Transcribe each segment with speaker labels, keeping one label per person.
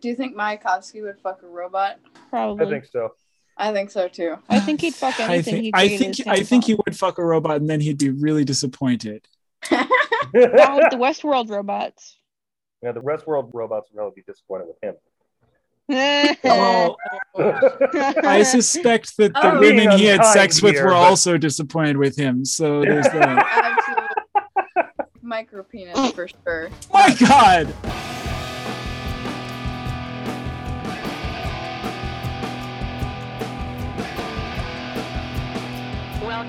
Speaker 1: Do you think Mayakovsky would fuck a robot?
Speaker 2: Probably.
Speaker 3: I think so.
Speaker 1: I think so too.
Speaker 2: I think he'd fuck anything.
Speaker 4: I
Speaker 2: anything.
Speaker 4: think
Speaker 2: he
Speaker 4: I think I think he would fuck a robot and then he'd be really disappointed.
Speaker 2: Not with the Westworld robots.
Speaker 3: yeah, the Westworld robots would probably be disappointed with him.
Speaker 4: Well, I suspect that the
Speaker 1: Oh.
Speaker 4: women he had sex
Speaker 3: unkind
Speaker 4: with were
Speaker 3: but-
Speaker 4: also disappointed with him. So there's that.
Speaker 1: Absolute micro penis for sure.
Speaker 4: My God.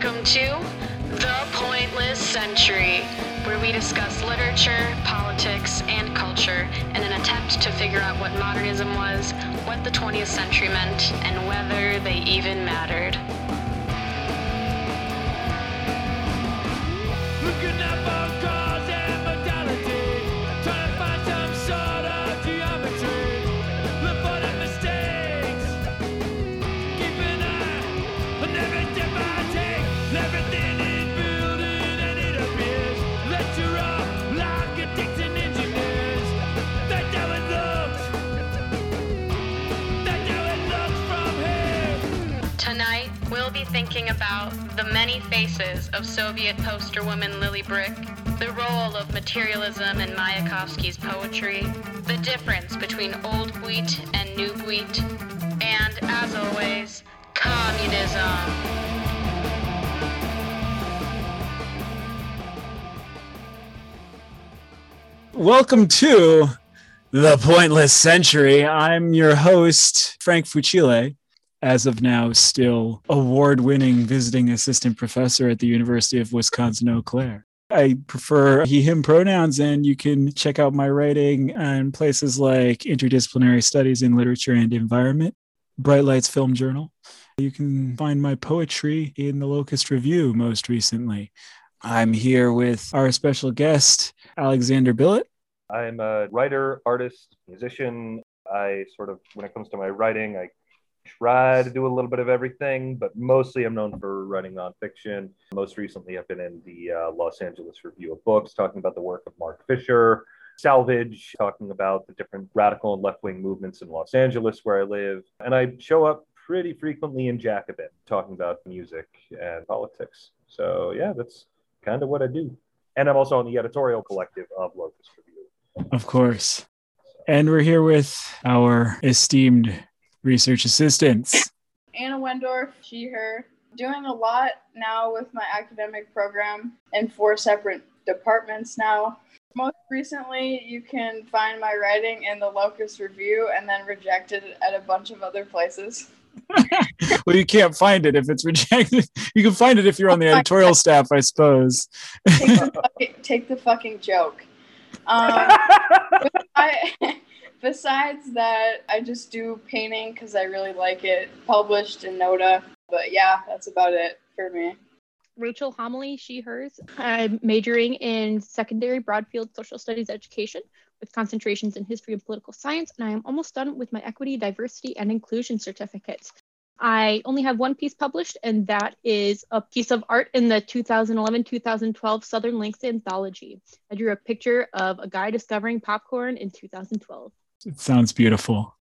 Speaker 5: Welcome to The Pointless Century, where we discuss literature, politics, and culture in an attempt to figure out what modernism was, what the 20th century meant, and whether they even mattered. Be thinking about the many faces of Soviet poster woman Lily Brik, the role of materialism in Mayakovsky's poetry, the difference between old wheat and new wheat, and, as always, communism.
Speaker 4: Welcome to the Pointless Century. I'm your host, Frank Fucile, as of now, still award winning visiting assistant professor at the University of Wisconsin Eau Claire. I prefer he, him pronouns, and you can check out my writing on places like Interdisciplinary Studies in Literature and Environment, Bright Lights Film Journal. You can find my poetry in the Locust Review most recently. I'm here with our special guest, Alexander Billet.
Speaker 3: I'm a writer, artist, musician. I sort of, when it comes to my writing, I try to do a little bit of everything, but mostly I'm known for writing nonfiction. Most recently, I've been in the uh, Los Angeles Review of Books, talking about the work of Mark Fisher. Salvage, talking about the different radical and left wing movements in Los Angeles, where I live. And I show up pretty frequently in Jacobin, talking about music and politics. So, yeah, that's kind of what I do. And I'm also on the editorial collective of Locust Review.
Speaker 4: Of course. And we're here with our esteemed research assistants.
Speaker 1: Anna Wendorf, she, her, doing a lot now with my academic program in four separate departments now. Most recently, you can find my writing in the Locust Review and then rejected at a bunch of other places.
Speaker 4: well, you can't find it if it's rejected. You can find it if you're on the editorial staff, I suppose.
Speaker 1: Take the, fucking, take the fucking joke. Um, I, besides that, I just do painting because I really like it. Published in Noda. But yeah, that's about it for me.
Speaker 2: Rachel Homily, she, hers. I'm majoring in secondary broadfield social studies education with concentrations in history and political science, and I am almost done with my equity, diversity, and inclusion certificates. I only have one piece published, and that is a piece of art in the 2011 2012 Southern Links Anthology. I drew a picture of a guy discovering popcorn in 2012.
Speaker 4: It sounds beautiful.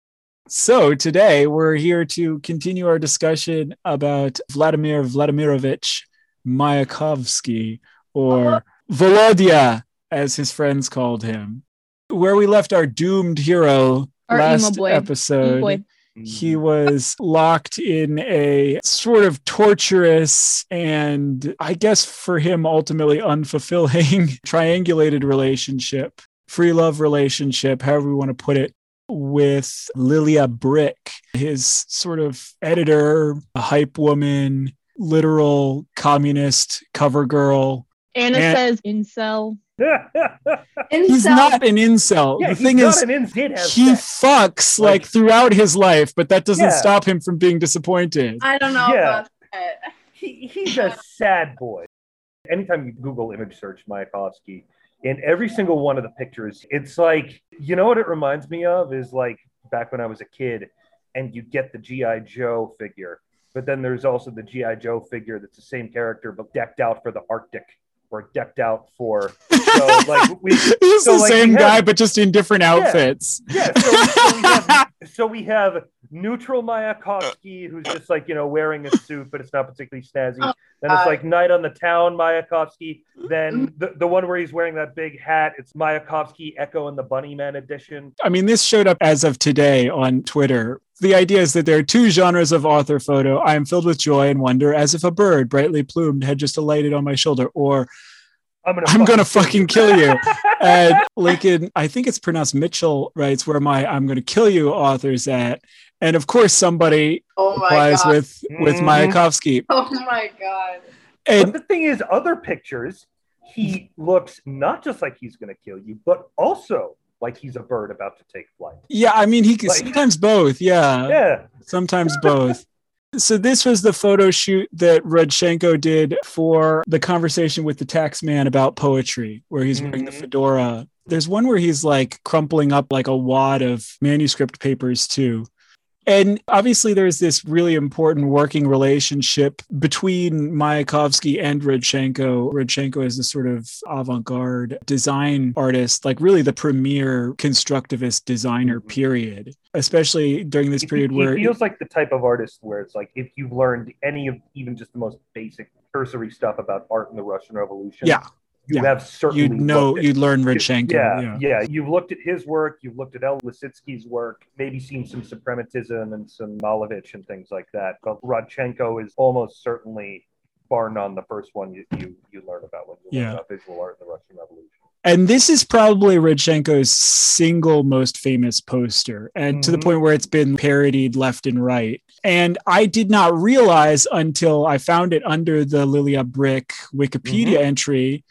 Speaker 4: So, today we're here to continue our discussion about Vladimir Vladimirovich Mayakovsky, or Volodya, as his friends called him. Where we left our doomed hero
Speaker 2: Our
Speaker 4: last episode. He was locked in a sort of torturous and I guess for him ultimately unfulfilling triangulated relationship, free love relationship, however we want to put it, with Lilia Brik, his sort of editor, a hype woman, literal communist cover girl.
Speaker 2: Anna
Speaker 4: And-
Speaker 2: says incel.
Speaker 4: He's not an incel.
Speaker 3: yeah,
Speaker 4: the thing is,
Speaker 3: an in-
Speaker 4: he
Speaker 3: sex.
Speaker 4: fucks like,
Speaker 3: Like-
Speaker 4: throughout his life, but that doesn't
Speaker 3: Yeah.
Speaker 4: stop him from being disappointed.
Speaker 1: I don't know
Speaker 3: Yeah.
Speaker 1: about that.
Speaker 3: he, he's a sad boy. Anytime you Google image search Mayakovsky, in every single one of the pictures, it's like, you know what it reminds me of is like back when I was a kid and you get the G.I. Joe figure, but then there's also the G.I. Joe figure that's the same character but decked out for the Arctic or decked out for. So like we
Speaker 4: He's
Speaker 3: so,
Speaker 4: the
Speaker 3: like,
Speaker 4: same
Speaker 3: have-
Speaker 4: guy, but just in different outfits.
Speaker 3: yeah, so, so, we have, so we have neutral Mayakovsky, who's just like you know wearing a suit, but it's not particularly snazzy. Then it's
Speaker 1: Uh,
Speaker 3: like Night on the Town Mayakovsky. Then the, the one where he's wearing that big hat, it's Mayakovsky Echo and the Bunnymen edition.
Speaker 4: I mean, this showed up as of today on Twitter. The idea is that there are two genres of author photo. I am filled with joy and wonder as if a bird, brightly plumed, had just alighted on my shoulder, or
Speaker 3: I'm gonna
Speaker 4: I'm gonna
Speaker 3: fucking
Speaker 4: fucking kill you. and Lincoln, I think it's pronounced Mitchell, writes where my I'm gonna kill you author's at. And of course, somebody
Speaker 1: Oh my
Speaker 4: applies
Speaker 1: god.
Speaker 4: with with
Speaker 3: Mhm.
Speaker 4: Mayakovsky.
Speaker 1: Oh my god.
Speaker 3: But
Speaker 4: And
Speaker 3: the thing is, other pictures, he looks not just like he's gonna kill you, but also like he's a bird about to take flight.
Speaker 4: yeah, I mean, he can
Speaker 3: Like-
Speaker 4: sometimes both. Yeah.
Speaker 3: Yeah.
Speaker 4: sometimes both. So this was the photo shoot that Rodchenko did for the conversation with the tax man about poetry, where he's wearing the
Speaker 3: Mhm.
Speaker 4: fedora. There's one where he's like crumpling up like a wad of manuscript papers too. And obviously, there's this really important working relationship between Mayakovsky and Rodchenko. Rodchenko is the sort of avant garde design artist, like really the premier constructivist designer,
Speaker 3: Mhm.
Speaker 4: period, especially during this
Speaker 3: He-
Speaker 4: period
Speaker 3: he,
Speaker 4: where
Speaker 3: feels like the type of artist where it's like if you've learned any of even just the most basic cursory stuff about art in the Russian Revolution,
Speaker 4: Yeah,
Speaker 3: you
Speaker 4: yeah.
Speaker 3: have certainly
Speaker 4: you'd know,
Speaker 3: at-
Speaker 4: you'd learn Rodchenko.
Speaker 3: yeah,
Speaker 4: Yeah.
Speaker 3: yeah, You've looked at his work, you've looked at El Lissitzky's work, maybe seen some Suprematism and some Malevich and things like that. But Rodchenko is almost certainly, bar none, the first one you, you, you learn about when you
Speaker 4: Yeah.
Speaker 3: learn about visual art in the Russian Revolution.
Speaker 4: And this is probably Rodchenko's single most famous poster, and to the
Speaker 3: Mhm.
Speaker 4: point where it's been parodied left and right. And I did not realize until I found it under the Lilia Brik Wikipedia
Speaker 3: Mm-hmm.
Speaker 4: entry.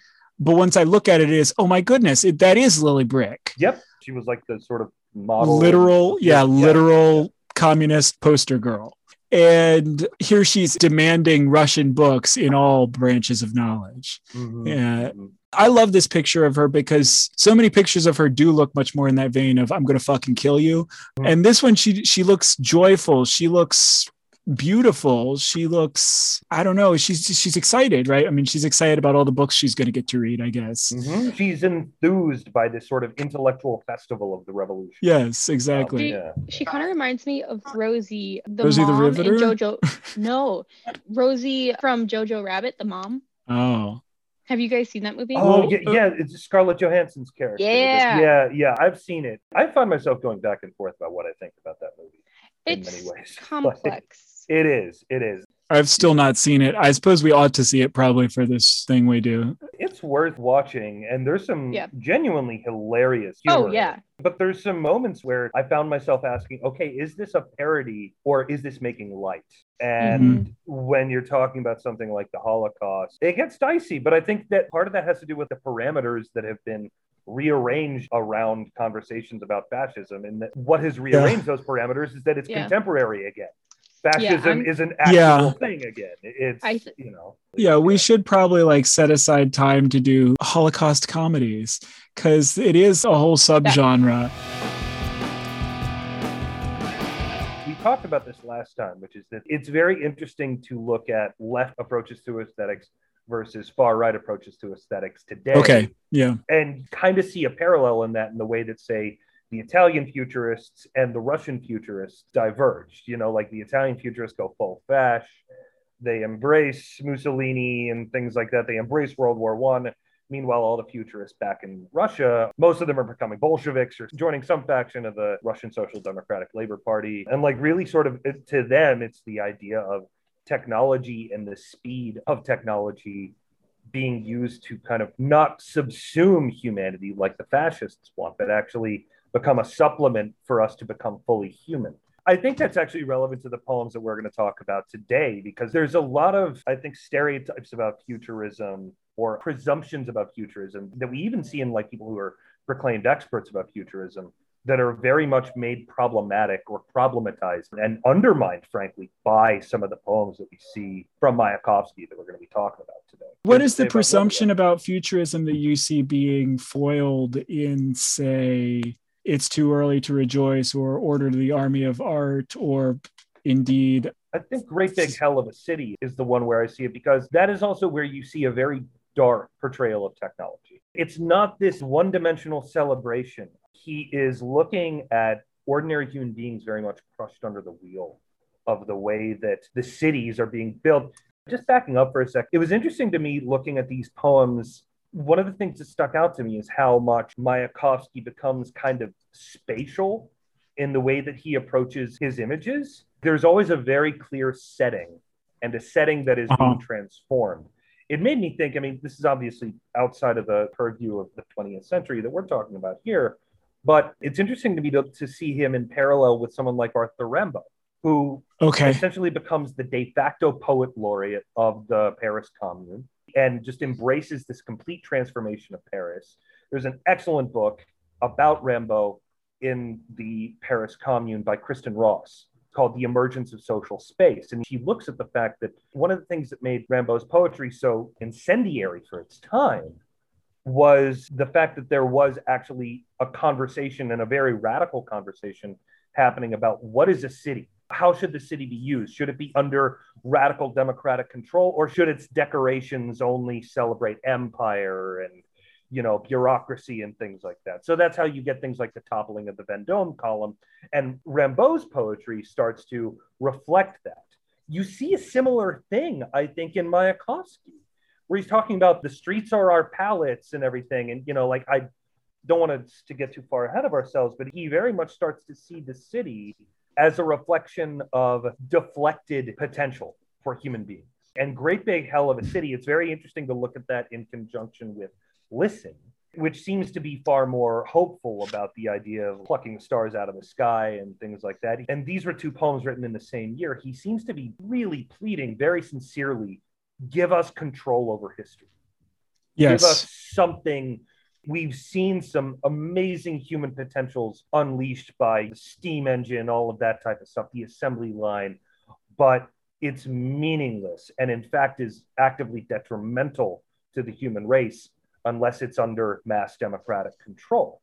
Speaker 4: But once I look at it, it is oh my goodness, it, that is Lily Brik,
Speaker 3: Yep, she was like the sort of model.
Speaker 4: literal, yeah, literal communist poster girl. And here she's demanding Russian books in all branches of knowledge.
Speaker 3: Mhm,
Speaker 4: Yeah.
Speaker 3: mhm.
Speaker 4: I love this picture of her because so many pictures of her do look much more in that vein of I'm going to fucking kill you.
Speaker 3: Mhm.
Speaker 4: And this one she she looks joyful. She looks beautiful. She looks I don't know, she's she's excited, right? I mean, she's excited about all the books she's going to get to read, I guess.
Speaker 3: Mhm. She's enthused by this sort of intellectual festival of the revolution.
Speaker 4: Yes, exactly.
Speaker 3: Yeah.
Speaker 2: She kind of reminds me of Rosie, the
Speaker 4: Rosie the
Speaker 2: mom
Speaker 4: Riveter?
Speaker 2: in JoJo. No, Rosie from JoJo Rabbit, the mom.
Speaker 4: Oh.
Speaker 2: Have you guys seen that movie?
Speaker 3: Oh yeah,
Speaker 4: uh,
Speaker 3: yeah, it's Scarlett Johansson's character.
Speaker 2: Yeah.
Speaker 3: yeah, yeah. I've seen it. I find myself going back and forth about what I think about that movie. in
Speaker 2: it's
Speaker 3: many ways.
Speaker 2: complex.
Speaker 3: It is. It is.
Speaker 4: I've still not seen it. I suppose we ought to see it probably for this thing we do.
Speaker 3: It's worth watching, and there's some
Speaker 2: Yeah.
Speaker 3: genuinely hilarious.
Speaker 2: Oh,
Speaker 3: humor in
Speaker 2: yeah.
Speaker 3: But there's some moments where I found myself asking, okay, is this a parody or is this making light? And mm-hmm. when you're talking about something like the Holocaust, it gets dicey. But I think that part of that has to do with the parameters that have been rearranged around conversations about fascism. And that what has rearranged those parameters is that it's
Speaker 2: Yeah.
Speaker 3: contemporary again. Fascism
Speaker 2: I'm-
Speaker 3: is an actual
Speaker 4: Yeah.
Speaker 3: thing again. It's
Speaker 2: I th-
Speaker 3: you know.
Speaker 4: Yeah, we should probably like set aside time to do Holocaust comedies because it is a whole subgenre.
Speaker 3: we talked about this last time, which is that it's very interesting to look at left approaches to aesthetics versus far right approaches to aesthetics today.
Speaker 4: Okay. Yeah.
Speaker 3: And kind of see a parallel in that in the way that, say, the Italian futurists and the Russian futurists diverged. You know, like the Italian futurists go full fash, they embrace Mussolini and things like that. They embrace World War One. Meanwhile, all the futurists back in Russia, most of them are becoming Bolsheviks or joining some faction of the Russian Social Democratic Labor Party. And like really sort of to them, it's the idea of technology and the speed of technology being used to kind of not subsume humanity like the fascists want, but actually become a supplement for us to become fully human. I think that's actually relevant to the poems that we're going to talk about today because there's a lot of, I think, stereotypes about futurism or presumptions about futurism that we even see in like people who are proclaimed experts about futurism that are very much made problematic or problematized and undermined, frankly, by some of the poems that we see from Mayakovsky that we're going to be talking about today.
Speaker 4: What is the presumption about futurism that you see being foiled in, say, It's Too Early to Rejoice or Order the Army of Art or indeed
Speaker 3: I think Great Big Hell of a City is the one where I see it because that is also where you see a very dark portrayal of technology. It's not this one dimensional celebration. He is looking at ordinary human beings very much crushed under the wheel of the way that the cities are being built. Just backing up for a sec, it was interesting to me looking at these poems. One of the things that stuck out to me is how much Mayakovsky becomes kind of spatial in the way that he approaches his images. There's always a very clear setting and a setting that is
Speaker 4: Uh-huh.
Speaker 3: being transformed. It made me think, I mean, this is obviously outside of the purview of the 20th century that we're talking about here, but it's interesting to me to, to see him in parallel with someone like Arthur Rimbaud, who
Speaker 4: Okay.
Speaker 3: essentially becomes the de facto poet laureate of the Paris Commune and just embraces this complete transformation of Paris. There's an excellent book about Rimbaud in the Paris Commune by Kristin Ross called The Emergence of Social Space. And she looks at the fact that one of the things that made Rimbaud's poetry so incendiary for its time was the fact that there was actually a conversation and a very radical conversation happening about what is a city? How should the city be used? Should it be under radical democratic control or should its decorations only celebrate empire and you know bureaucracy and things like that? So that's how you get things like the toppling of the Vendôme column and Rimbaud's poetry starts to reflect that. You see a similar thing I think in Mayakovsky where he's talking about the streets are our palettes and everything and you know like I don't want to, to get too far ahead of ourselves, but he very much starts to see the city as a reflection of deflected potential for human beings. And Great Big Hell of a City, it's very interesting to look at that in conjunction with Listen, which seems to be far more hopeful about the idea of plucking stars out of the sky and things like that. And these were two poems written in the same year. He seems to be really pleading very sincerely give us control over history give us something. We've seen some amazing human potentials unleashed by the steam engine, all of that type of stuff, the assembly line, but it's meaningless and, in fact, is actively detrimental to the human race unless it's under mass democratic control.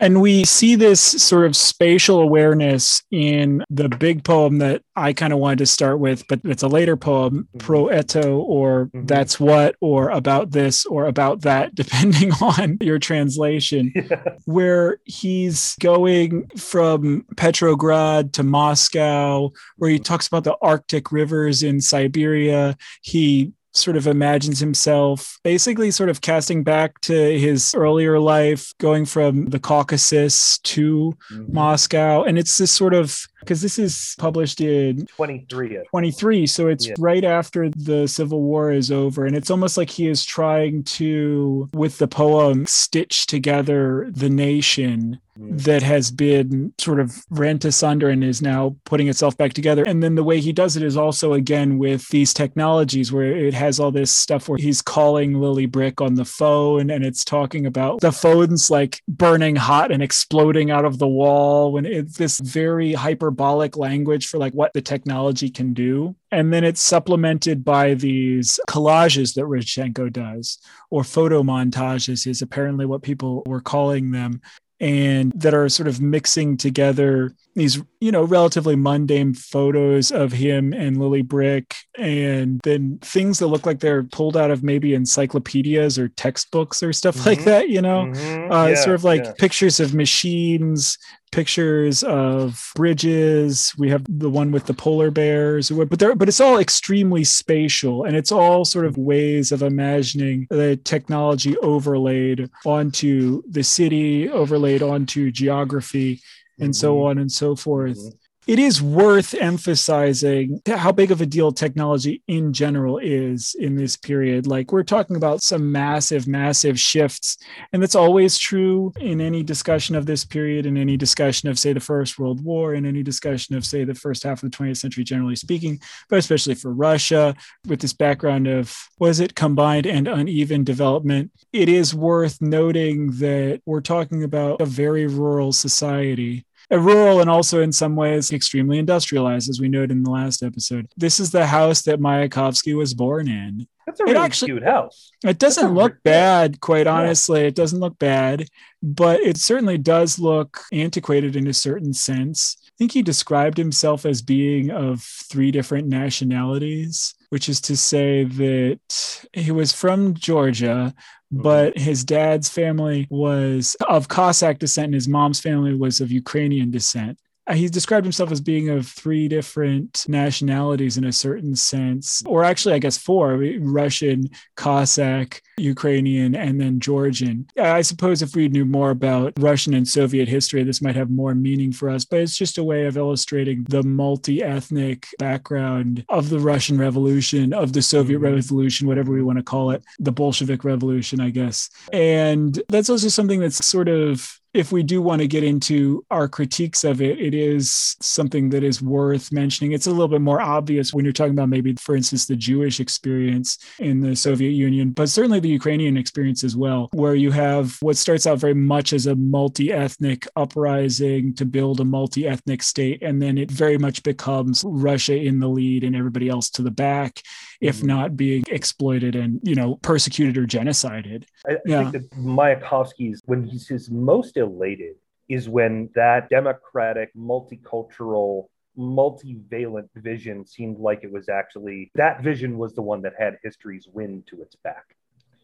Speaker 4: And we see this sort of spatial awareness in the big poem that I kind of wanted to start with, but it's a later poem,
Speaker 3: Mhm.
Speaker 4: Pro Eto, or
Speaker 3: Mhm.
Speaker 4: That's What, or About This, or About That, depending on your translation, where he's going from Petrograd to Moscow, where he talks about the Arctic rivers in Siberia. He sort of imagines himself basically sort of casting back to his earlier life, going from the Caucasus to mm-hmm. Moscow. And it's this sort of because this is published in
Speaker 3: 23.
Speaker 4: 23 so it's
Speaker 3: Yeah.
Speaker 4: right after the civil war is over and it's almost like he is trying to with the poem stitch together the nation that has been sort of rent asunder and is now putting itself back together and then the way he does it is also again with these technologies where it has all this stuff where he's calling lily brick on the phone and it's talking about the phone's like burning hot and exploding out of the wall when it's this very hyperbolic language for like what the technology can do. And then it's supplemented by these collages that Rodchenko does, or photo montages, is apparently what people were calling them, and that are sort of mixing together these, you know, relatively mundane photos of him and Lily Brik, and then things that look like they're pulled out of maybe encyclopedias or textbooks or stuff like
Speaker 3: Mhm.
Speaker 4: that, you know?
Speaker 3: Mhm.
Speaker 4: uh,
Speaker 3: Yeah,
Speaker 4: sort of like
Speaker 3: yeah.
Speaker 4: pictures of machines, pictures of bridges. We have the one with the polar bears, but there, but it's all extremely spatial, and it's all sort of ways of imagining the technology overlaid onto the city, overlaid onto geography, and so
Speaker 3: Mhm.
Speaker 4: on and so forth.
Speaker 3: Mhm.
Speaker 4: It is worth emphasizing how big of a deal technology in general is in this period. Like, we're talking about some massive, massive shifts and that's always true in any discussion of this period, in any discussion of, say, the First World War, in any discussion of, say, the first half of the 20th century, generally speaking, but especially for Russia, with this background of, was it combined and uneven development? It is worth noting that we're talking about a very rural society. A rural and also in some ways extremely industrialized, as we noted in the last episode. This is the house that Mayakovsky was born in.
Speaker 3: That's a
Speaker 4: It actually-
Speaker 3: cute house.
Speaker 4: It doesn't look bad, quite
Speaker 3: Yeah.
Speaker 4: honestly. It doesn't look bad, but it certainly does look antiquated in a certain sense. I think he described himself as being of three different nationalities. which is to say that he was from Georgia, but his dad's family was of Cossack descent and his mom's family was of Ukrainian descent. Uh, He described himself as being of three different nationalities in a certain sense, or actually, I guess four Russian, Cossack, Ukrainian, and then Georgian. I suppose if we knew more about Russian and Soviet history, this might have more meaning for us, but it's just a way of illustrating the multi ethnic background of the Russian Revolution, of the Soviet Revolution, whatever we want to call it, the Bolshevik Revolution, I guess. And that's also something that's sort of if we do want to get into our critiques of it, it is something that is worth mentioning. It's a little bit more obvious when you're talking about maybe, for instance, the Jewish experience in the Soviet Union, but certainly the Ukrainian experience as well, where you have what starts out very much as a multi ethnic uprising to build a multi ethnic state. And then it very much becomes Russia in the lead and everybody else to the back, if
Speaker 3: Mhm.
Speaker 4: not being exploited and, you know, persecuted or genocided.
Speaker 3: I, I
Speaker 4: Yeah.
Speaker 3: think that Mayakovsky's when he's his most elated is when that democratic, multicultural, multivalent vision seemed like it was actually that vision was the one that had history's wind to its back.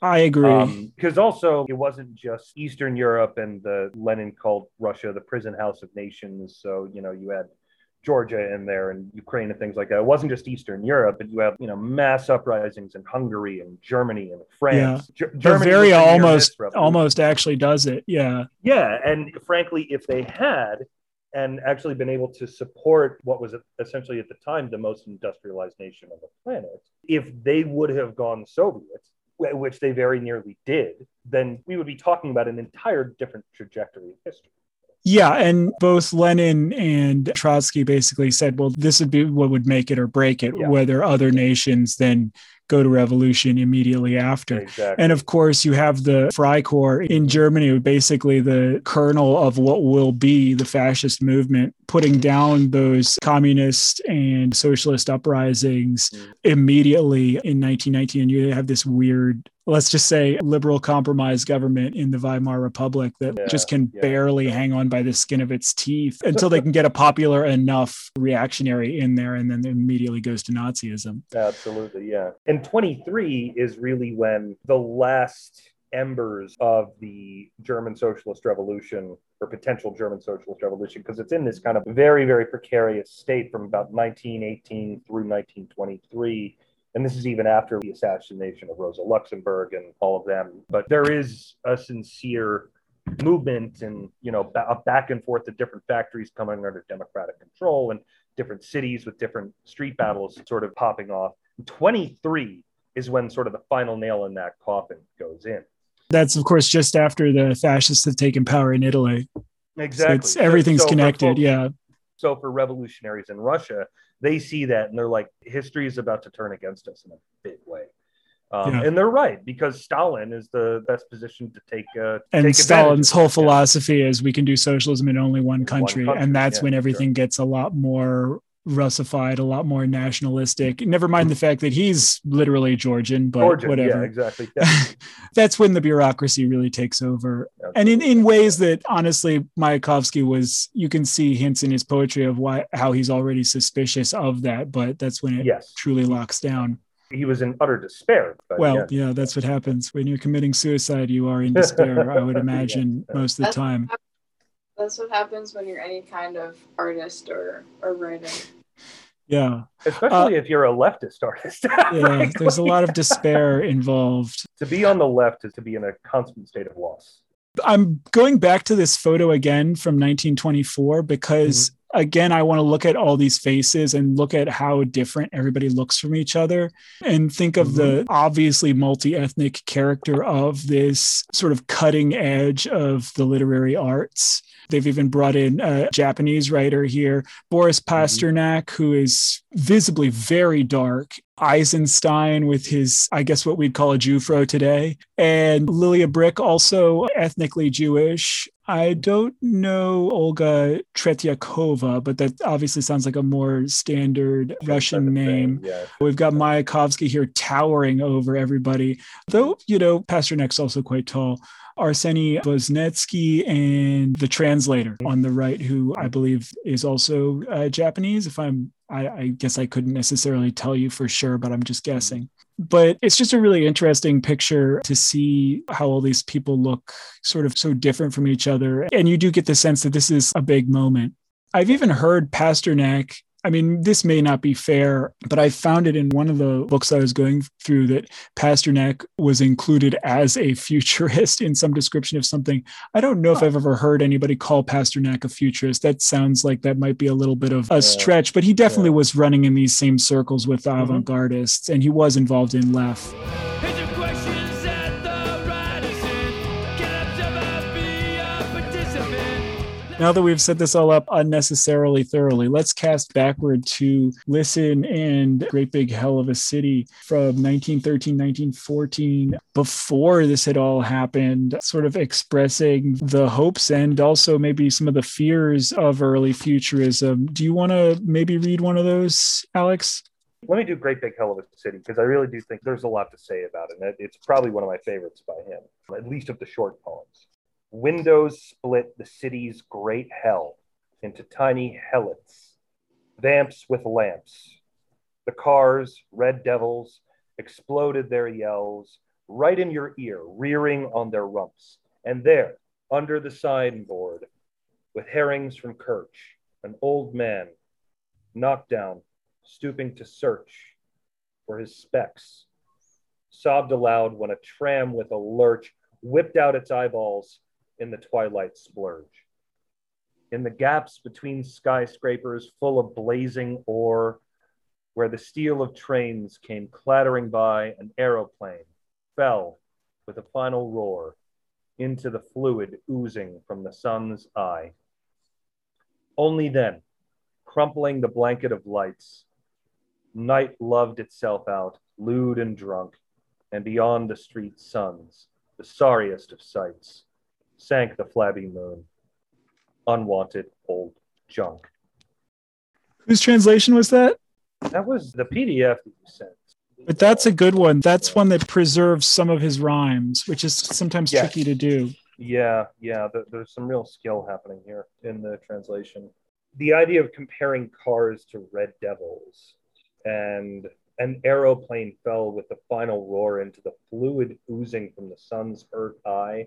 Speaker 4: I agree.
Speaker 3: Because also, it wasn't just Eastern Europe and the Lenin called Russia the prison house of nations. So, you know, you had Georgia in there and Ukraine and things like that. It wasn't just Eastern Europe, but you have, you know, mass uprisings in Hungary and Germany and France. Ge- Germany was
Speaker 4: Bavaria almost almost actually does it. Yeah.
Speaker 3: Yeah, and frankly, if they had and actually been able to support what was essentially at the time the most industrialized nation on the planet, if they would have gone Soviet, which they very nearly did, then we would be talking about an entire different trajectory of history.
Speaker 4: Yeah, and both Lenin and Trotsky basically said, well, this would be what would make it or break it,
Speaker 3: Yeah.
Speaker 4: whether other nations then go to revolution immediately after.
Speaker 3: Exactly.
Speaker 4: And of course, you have the Freikorps in Germany, basically the kernel of what will be the fascist movement, putting down those communist and socialist uprisings
Speaker 3: Mm.
Speaker 4: immediately in 1919. And you have this weird, let's just say, liberal compromise government in the Weimar Republic that
Speaker 3: Yeah,
Speaker 4: just can
Speaker 3: yeah,
Speaker 4: barely
Speaker 3: yeah.
Speaker 4: hang on by the skin of its teeth until they can get a popular enough reactionary in there and then it immediately goes to Nazism.
Speaker 3: Absolutely, yeah. And 23 is really when the last embers of the German socialist revolution or potential German socialist revolution, because it's in this kind of very, very precarious state from about 1918 through 1923. And this is even after the assassination of Rosa Luxemburg and all of them. But there is a sincere movement and, you know, a back and forth of different factories coming under democratic control and different cities with different street battles sort of popping off. 23 is when sort of the final nail in that coffin goes in.
Speaker 4: That's, of course, just after the fascists have taken power in Italy. So
Speaker 3: Exactly.
Speaker 4: it's, everything's
Speaker 3: So
Speaker 4: connected. yeah.
Speaker 3: So for revolutionaries in Russia, they see that and they're like, history is about to turn against us in a big way. Um,
Speaker 4: Yeah.
Speaker 3: And they're right because Stalin is the best position to take. Uh,
Speaker 4: And
Speaker 3: take
Speaker 4: Stalin's whole
Speaker 3: it. Yeah.
Speaker 4: philosophy is we can do socialism in only one
Speaker 3: In one
Speaker 4: country.
Speaker 3: country,
Speaker 4: and that's
Speaker 3: yeah,
Speaker 4: when
Speaker 3: sure.
Speaker 4: everything gets a lot more Russified, a lot more nationalistic. Never mind the fact that he's literally Georgian, but
Speaker 3: Georgia,
Speaker 4: whatever.
Speaker 3: Yeah, exactly. Yeah,
Speaker 4: that's when the bureaucracy really takes over. And in, in ways that honestly, Mayakovsky was, you can see hints in his poetry of why how he's already suspicious of that, but that's when it
Speaker 3: yes,
Speaker 4: truly locks down.
Speaker 3: he was in utter despair. But
Speaker 4: Well,
Speaker 3: yeah.
Speaker 4: yeah, that's what happens when you're committing suicide. You are in despair. I would imagine
Speaker 3: Yeah.
Speaker 4: most of the
Speaker 1: That's-
Speaker 4: time.
Speaker 1: That's what happens when you're any kind of artist or, or writer.
Speaker 4: Yeah,
Speaker 3: especially if you're a leftist artist.
Speaker 4: Uh, yeah. There's a lot of despair involved.
Speaker 3: to be on the left is to be in a constant state of loss.
Speaker 4: I'm going back to this photo again from 1924 because again I want to look at all these faces and look at how different everybody looks from each other and think of the mm-hmm. obviously multi-ethnic character of this sort of cutting edge of the literary arts. They've even brought in a Japanese writer here, Boris mm-hmm. Pasternak, who is visibly very dark. Eisenstein with his, I guess what we'd call a Jufro today. And Lilia Brik, also ethnically Jewish. I don't know Olga Tretyakova, but that obviously sounds like a more standard Russian
Speaker 3: Type of thing,
Speaker 4: name.
Speaker 3: Yeah.
Speaker 4: We've got Mayakovsky here towering over everybody, though, you know, Pasternak's also quite tall. Arseny Voznetsky and the translator on the right, who I believe is also uh, Japanese, if I'm I, I guess I couldn't necessarily tell you for sure, but I'm just guessing. But it's just a really interesting picture to see how all these people look sort of so different from each other. And you do get the sense that this is a big moment. I've even heard Pasternak I mean, this may not be fair, but I found it in one of the books I was going through that Pasternak was included as a futurist in some description of something. I don't know if I've ever heard anybody call Pasternak a futurist. That sounds like that might be a little bit of a stretch, but he definitely was running in these same circles with mm-hmm. avant gardists and he was involved in Left. Now that we've set this all up unnecessarily thoroughly, let's cast backward to Listen and Great Big Hell of a City from 1913, 1914, before this had all happened, sort of expressing the hopes and also maybe some of the fears of early futurism. Do you want to maybe read one of those, Alex?
Speaker 3: Let me do Great Big Hell of a City because I really do think there's a lot to say about it. And it's probably one of my favorites by him, at least of the short poems. Windows split the city's great hell into tiny helots, vamps with lamps. The cars, red devils, exploded their yells right in your ear, rearing on their rumps. And there, under the signboard, with herrings from Kerch, an old man, knocked down, stooping to search for his specs, sobbed aloud when a tram with a lurch whipped out its eyeballs in the twilight splurge. In the gaps between skyscrapers full of blazing ore, where the steel of trains came clattering by, an aeroplane fell with a final roar into the fluid oozing from the sun's eye. Only then, crumpling the blanket of lights, night loved itself out, lewd and drunk, and beyond the street suns, the sorriest of sights, sank the flabby moon, unwanted old junk.
Speaker 4: Whose translation was that?
Speaker 3: That was the PDF that you sent.
Speaker 4: But that's a good one. That's one that preserves some of his rhymes, which is sometimes
Speaker 3: Yes.
Speaker 4: tricky to do.
Speaker 3: Yeah, yeah, th- there's some real skill happening here in the translation. The idea of comparing cars to red devils and an aeroplane fell with the final roar into the fluid oozing from the sun's earth eye.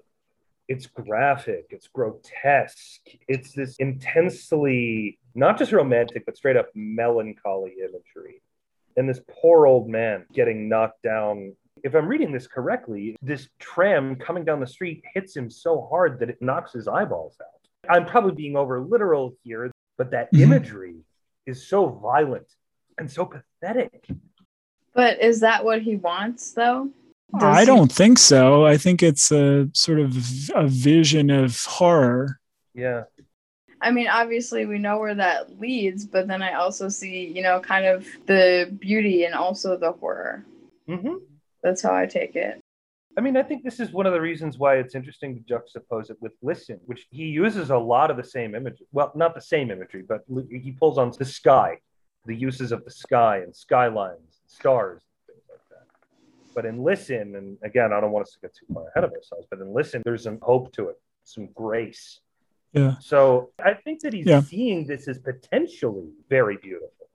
Speaker 3: It's graphic, it's grotesque, it's this intensely, not just romantic, but straight up melancholy imagery. And this poor old man getting knocked down if I'm reading this correctly, this tram coming down the street hits him so hard that it knocks his eyeballs out. I'm probably being over literal here, but that
Speaker 4: Mhm.
Speaker 3: imagery is so violent and so pathetic.
Speaker 1: But is that what he wants, though? Does
Speaker 4: I
Speaker 1: he-
Speaker 4: don't think so. I think it's a sort of a vision of horror.
Speaker 3: Yeah.
Speaker 1: I mean, obviously, we know where that leads, but then I also see, you know, kind of the beauty and also the horror.
Speaker 3: hmm
Speaker 1: That's how I take it.
Speaker 3: I mean, I think this is one of the reasons why it's interesting to juxtapose it with Listen, which he uses a lot of the same imagery. Well, not the same imagery, but he pulls on the sky, the uses of the sky and skylines, stars, and things like that. But in Listen, and again, I don't want us to get too far ahead of ourselves, but in Listen, there's some hope to it, some grace.
Speaker 4: Yeah.
Speaker 3: So I think that he's
Speaker 4: Yeah.
Speaker 3: seeing this as potentially very beautiful.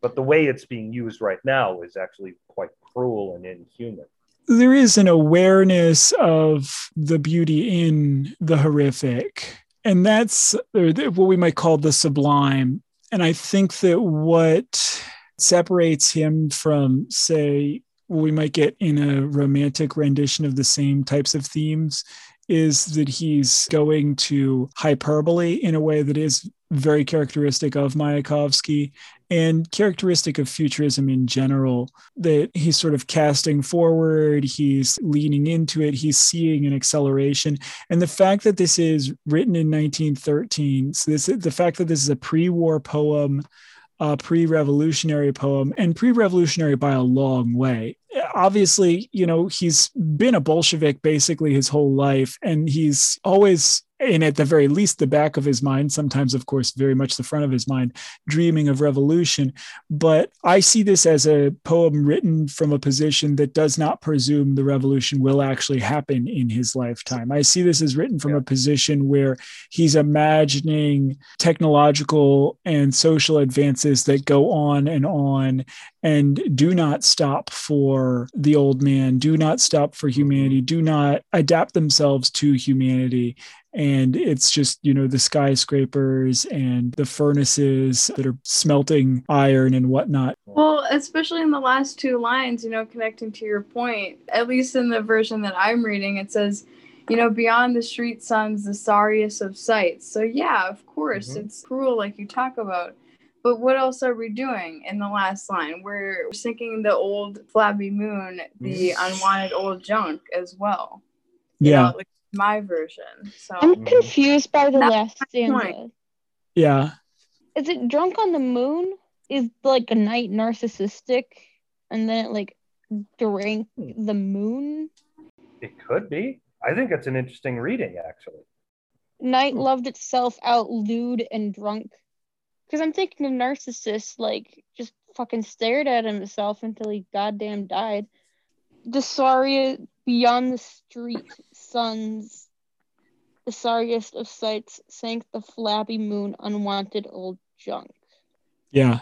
Speaker 3: But the way it's being used right now is actually quite cruel and inhuman.
Speaker 4: There is an awareness of the beauty in the horrific, and that's what we might call the sublime. And I think that what separates him from, say, we might get in a romantic rendition of the same types of themes is that he's going to hyperbole in a way that is very characteristic of Mayakovsky and characteristic of futurism in general that he's sort of casting forward he's leaning into it he's seeing an acceleration. And the fact that this is written in 1913 so this the fact that this is a pre-war poem a pre-revolutionary poem and pre-revolutionary by a long way. Obviously you know he's been a bolshevik basically his whole life and he's always and at the very least the back of his mind sometimes of course very much the front of his mind dreaming of revolution but i see this as a poem written from a position that does not presume the revolution will actually happen in his lifetime i see this as written from
Speaker 3: Yeah.
Speaker 4: a position where he's imagining technological and social advances that go on and on and do not stop for the old man, do not stop for mm-hmm. humanity, do not adapt themselves to humanity. And it's just, you know, the skyscrapers and the furnaces that are smelting iron and whatnot.
Speaker 1: Well, especially in the last two lines, you know, connecting to your point, at least in the version that I'm reading, it says, you know, beyond the street suns, the sorriest of sights. So, yeah, of course,
Speaker 3: Mhm.
Speaker 1: it's cruel, like you talk about. But what else are we doing in the last line? We're sinking the old flabby moon, the unwanted old junk as well. You
Speaker 4: Yeah.
Speaker 1: know, like my version. So,
Speaker 2: I'm
Speaker 3: Mhm.
Speaker 2: confused by the
Speaker 1: That's
Speaker 2: last stanza.
Speaker 4: Yeah.
Speaker 2: Is it drunk on the moon? Is like a night narcissistic, and then it like drank the moon?
Speaker 3: It could be. I think it's an interesting reading, actually.
Speaker 2: Night loved itself out, lewd and drunk. Because I'm thinking of narcissist, like just fucking stared at himself until he goddamn died. The sorry beyond the street suns, the sorriest of sights, sank the flabby moon, unwanted old junk.
Speaker 4: Yeah.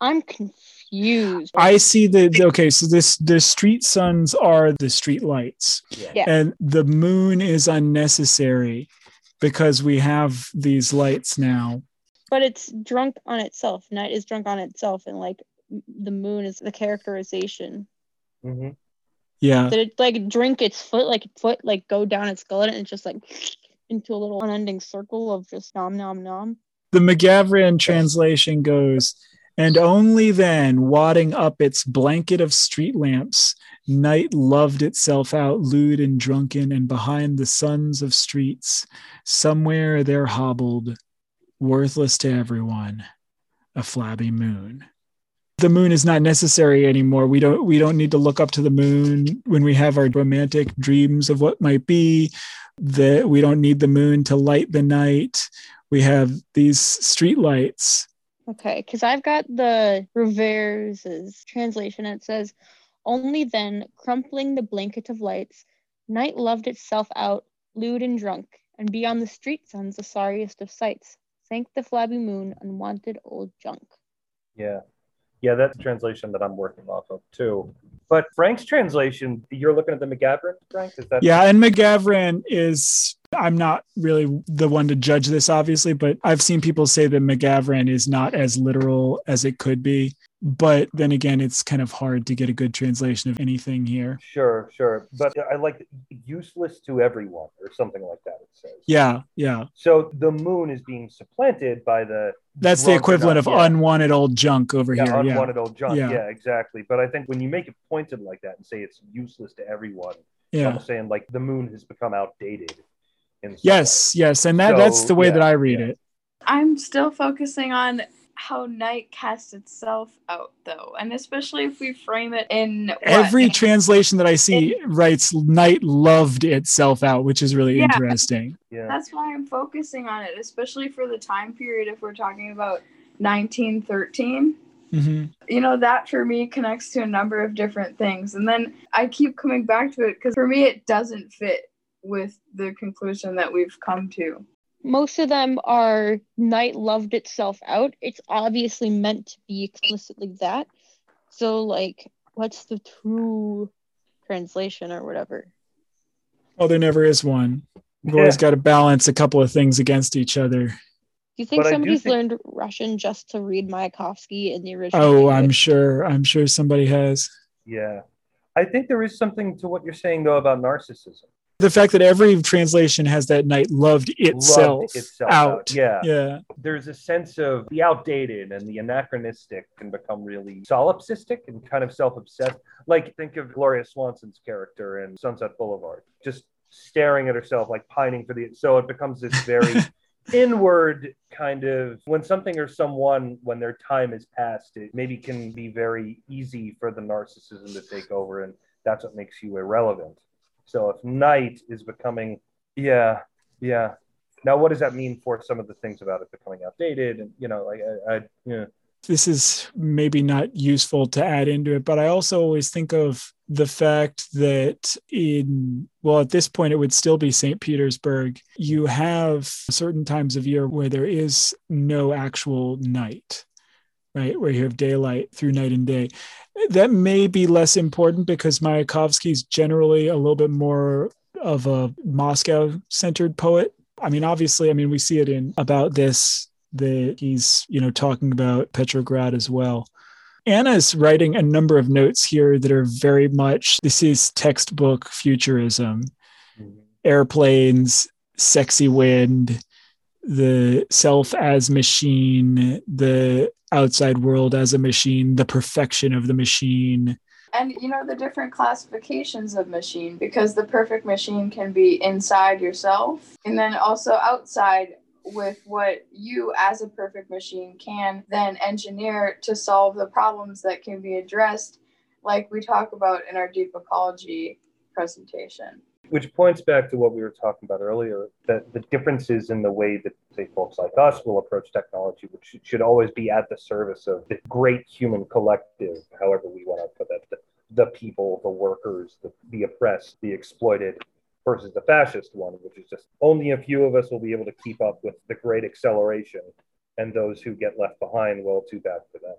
Speaker 2: I'm confused.
Speaker 4: I see the the- okay, so this the street suns are the street lights.
Speaker 2: Yeah.
Speaker 4: And the moon is unnecessary because we have these lights now.
Speaker 2: but it's drunk on itself. Night is drunk on itself, and like the moon is the characterization.
Speaker 3: hmm
Speaker 4: Yeah.
Speaker 2: Did it like drink its foot, like foot, like go down its gullet, and it's just like into a little unending circle of just nom nom nom.
Speaker 4: The McGavran translation goes, and only then, wadding up its blanket of street lamps, night loved itself out, lewd and drunken, and behind the suns of streets, somewhere there hobbled, worthless to everyone, a flabby moon. The moon is not necessary anymore. We don't we don't need to look up to the moon when we have our romantic dreams of what might be. That we don't need the moon to light the night. We have these street lights.
Speaker 2: Okay, because I've got the Reverse's translation. It says, "Only then, crumpling the blanket of lights, night loved itself out, lewd and drunk, and beyond the street suns, the sorriest of sights, sank the flabby moon, unwanted old junk."
Speaker 3: Yeah. Yeah, that's the translation that I'm working off of too. But Frank's translation, you're looking at the McGavran, Frank? Is that
Speaker 4: Yeah, and McGavran is I'm not really the one to judge this, obviously, but I've seen people say that McGavran is not as literal as it could be. But then again, it's kind of hard to get a good translation of anything here.
Speaker 3: Sure, sure. But I like useless to everyone or something like that, it says.
Speaker 4: Yeah, yeah.
Speaker 3: So the moon is being supplanted by the
Speaker 4: That's the equivalent of
Speaker 3: yeah.
Speaker 4: unwanted old junk over
Speaker 3: yeah,
Speaker 4: here. Yeah.
Speaker 3: unwanted old junk.
Speaker 4: Yeah.
Speaker 3: Yeah. exactly. But I think when you make it pointed like that and say it's useless to everyone,
Speaker 4: Yeah.
Speaker 3: I'm saying like the moon has become outdated. In
Speaker 4: Yes, yes. And that
Speaker 3: So,
Speaker 4: that's the way
Speaker 3: yeah,
Speaker 4: that I read
Speaker 3: yeah.
Speaker 4: it.
Speaker 1: I'm still focusing on how night casts itself out, though, and especially if we frame it in what?
Speaker 4: Every translation that I see writes night loved itself out, which is really
Speaker 1: Yeah.
Speaker 4: interesting.
Speaker 3: Yeah.
Speaker 1: That's why I'm focusing on it, especially for the time period. If we're talking about 1913,
Speaker 4: hmm
Speaker 1: you know that for me connects to a number of different things, and then I keep coming back to it because for me it doesn't fit with the conclusion that we've come to.
Speaker 2: most of them are night loved itself out. It's obviously meant to be explicitly that. So like what's the true translation or whatever?
Speaker 4: Well, there never is one. We've
Speaker 3: Yeah.
Speaker 4: always got to balance a couple of things against each other.
Speaker 2: Do you think
Speaker 3: But
Speaker 2: somebody's
Speaker 3: think-
Speaker 2: learned Russian just to read Mayakovsky in the original?
Speaker 4: Oh, I'm sure. I'm sure somebody has.
Speaker 3: Yeah. I think there is something to what you're saying though about narcissism.
Speaker 4: The fact that every translation has that night loved itself,
Speaker 3: Loved itself
Speaker 4: out.
Speaker 3: Yeah.
Speaker 4: Yeah.
Speaker 3: There's a sense of the outdated and the anachronistic can become really solipsistic and kind of self-obsessed. Like think of Gloria Swanson's character in Sunset Boulevard, just staring at herself, like pining for the. So it becomes this very inward kind of when something or someone when their time is past it maybe can be very easy for the narcissism to take over and that's what makes you irrelevant so if night is becoming yeah yeah Now, what does that mean for some of the things about it becoming outdated? And you know, like I, I yeah,
Speaker 4: this is maybe not useful to add into it, but I also always think of the fact that in, well, at this point, it would still be St. Petersburg. You have certain times of year where there is no actual night, right? Where you have daylight through night and day. That may be less important because Mayakovsky is generally a little bit more of a Moscow centered poet. I mean, obviously, I mean, we see it in about this that he's you know talking about Petrograd as well. Anna's writing a number of notes here that are very much this is textbook futurism, mm-hmm. airplanes, sexy wind, the self as machine, the outside world as a machine, the perfection of the machine.
Speaker 1: And you know the different classifications of machine because the perfect machine can be inside yourself and then also outside with what you as a perfect machine can then engineer to solve the problems that can be addressed like we talk about in our deep ecology presentation
Speaker 3: which points back to what we were talking about earlier that the differences in the way that say folks like us will approach technology which should, always be at the service of the great human collective however we want to put that the, the people the workers the, the oppressed the exploited versus the fascist one which is just only a few of us will be able to keep up with the great acceleration and those who get left behind well too bad for them.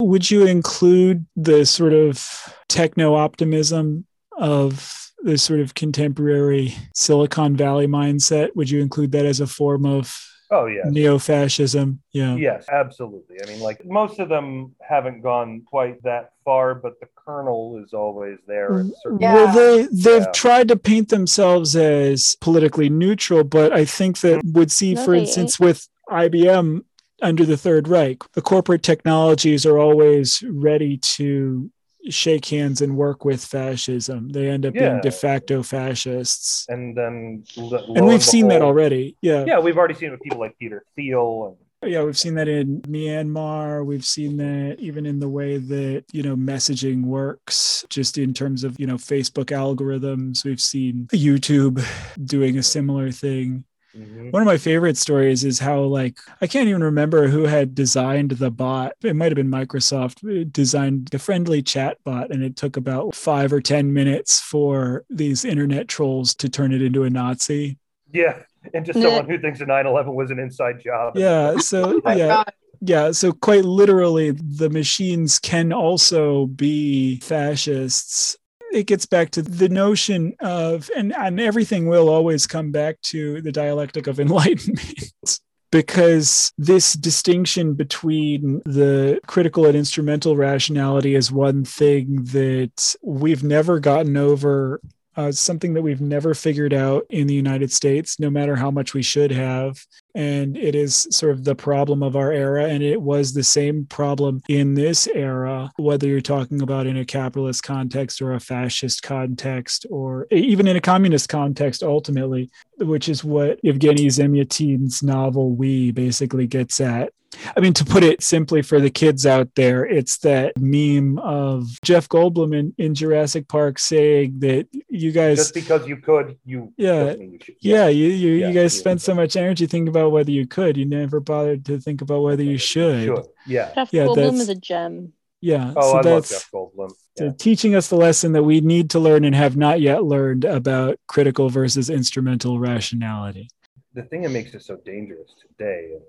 Speaker 4: Would you include the sort of techno optimism of the sort of contemporary Silicon Valley mindset? Would you include that as a form of
Speaker 3: oh yeah
Speaker 4: neo fascism? Yeah.
Speaker 3: Yes, absolutely. I mean, like most of them haven't gone quite that far, but the kernel is always there.
Speaker 1: Yeah.
Speaker 4: Well, they they've
Speaker 3: Yeah.
Speaker 4: tried to paint themselves as politically neutral, but I think that mm-hmm. would see,
Speaker 2: No,
Speaker 4: for
Speaker 2: they
Speaker 4: instance, with IBM under the Third Reich, the corporate technologies are always ready to shake hands and work with fascism. They end up being de facto fascists,
Speaker 3: And then, lo
Speaker 4: and we've seen that already. Yeah.
Speaker 3: Yeah, we've already seen it with people like Peter Thiel and
Speaker 4: Yeah, we've seen that in Myanmar. We've seen that even in the way that, you know, messaging works, just in terms of, you know, Facebook algorithms. We've seen YouTube doing a similar thing.
Speaker 3: Mhm.
Speaker 4: One of my favorite stories is how, like, I can't even remember who had designed the bot. It might have been Microsoft It designed the friendly chat bot, and it took about five or 10 minutes for these internet trolls to turn it into a Nazi.
Speaker 3: yeah, and just someone who thinks a 9/11 was an inside job.
Speaker 4: Yeah. So,
Speaker 1: my
Speaker 4: yeah.
Speaker 1: God.
Speaker 4: Yeah, so quite literally, the machines can also be fascists. It gets back to the notion of, and, and everything will always come back to the dialectic of enlightenment. Because this distinction between the critical and instrumental rationality is one thing that we've never gotten over uh, something that we've never figured out in the United States, no matter how much we should have. And it is sort of the problem of our era. And it was the same problem in this era, whether you're talking about in a capitalist context or a fascist context, or even in a communist context, ultimately, which is what Evgeny Zamyatin's novel We basically gets at. I mean, to put it simply for the kids out there, it's that meme of Jeff Goldblum in, in Jurassic Park saying that you guys,
Speaker 3: Just because you could, you
Speaker 4: Yeah.
Speaker 3: you
Speaker 4: yeah, you, you,
Speaker 3: Yeah,
Speaker 4: you guys
Speaker 3: yeah.
Speaker 4: spent so much energy thinking about whether you could. You never bothered to think about whether you should.
Speaker 3: Should. Yeah.
Speaker 2: Jeff
Speaker 4: Yeah,
Speaker 2: Goldblum
Speaker 4: that's-
Speaker 2: is a gem.
Speaker 4: Yeah.
Speaker 3: Oh,
Speaker 4: so
Speaker 3: I love Jeff Goldblum. Yeah.
Speaker 4: teaching us the lesson that we need to learn and have not yet learned about critical versus instrumental rationality.
Speaker 3: The thing that makes it so dangerous today, and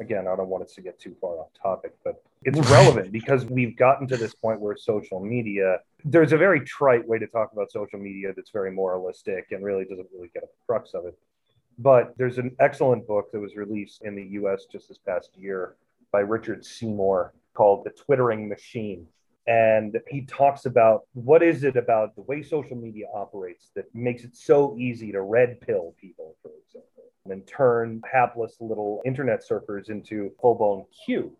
Speaker 3: again, I don't want us to get too far off topic, but it's relevant because we've gotten to this point where social media, there's a very trite way to talk about social media that's very moralistic and really doesn't really get at the crux of it. But there's an excellent book that was released in the US just this past year by Richard Seymour called The Twittering Machine. And he talks about what is it about the way social media operates that makes it so easy to red pill people, for example, and turn hapless little internet surfers into full blown Q.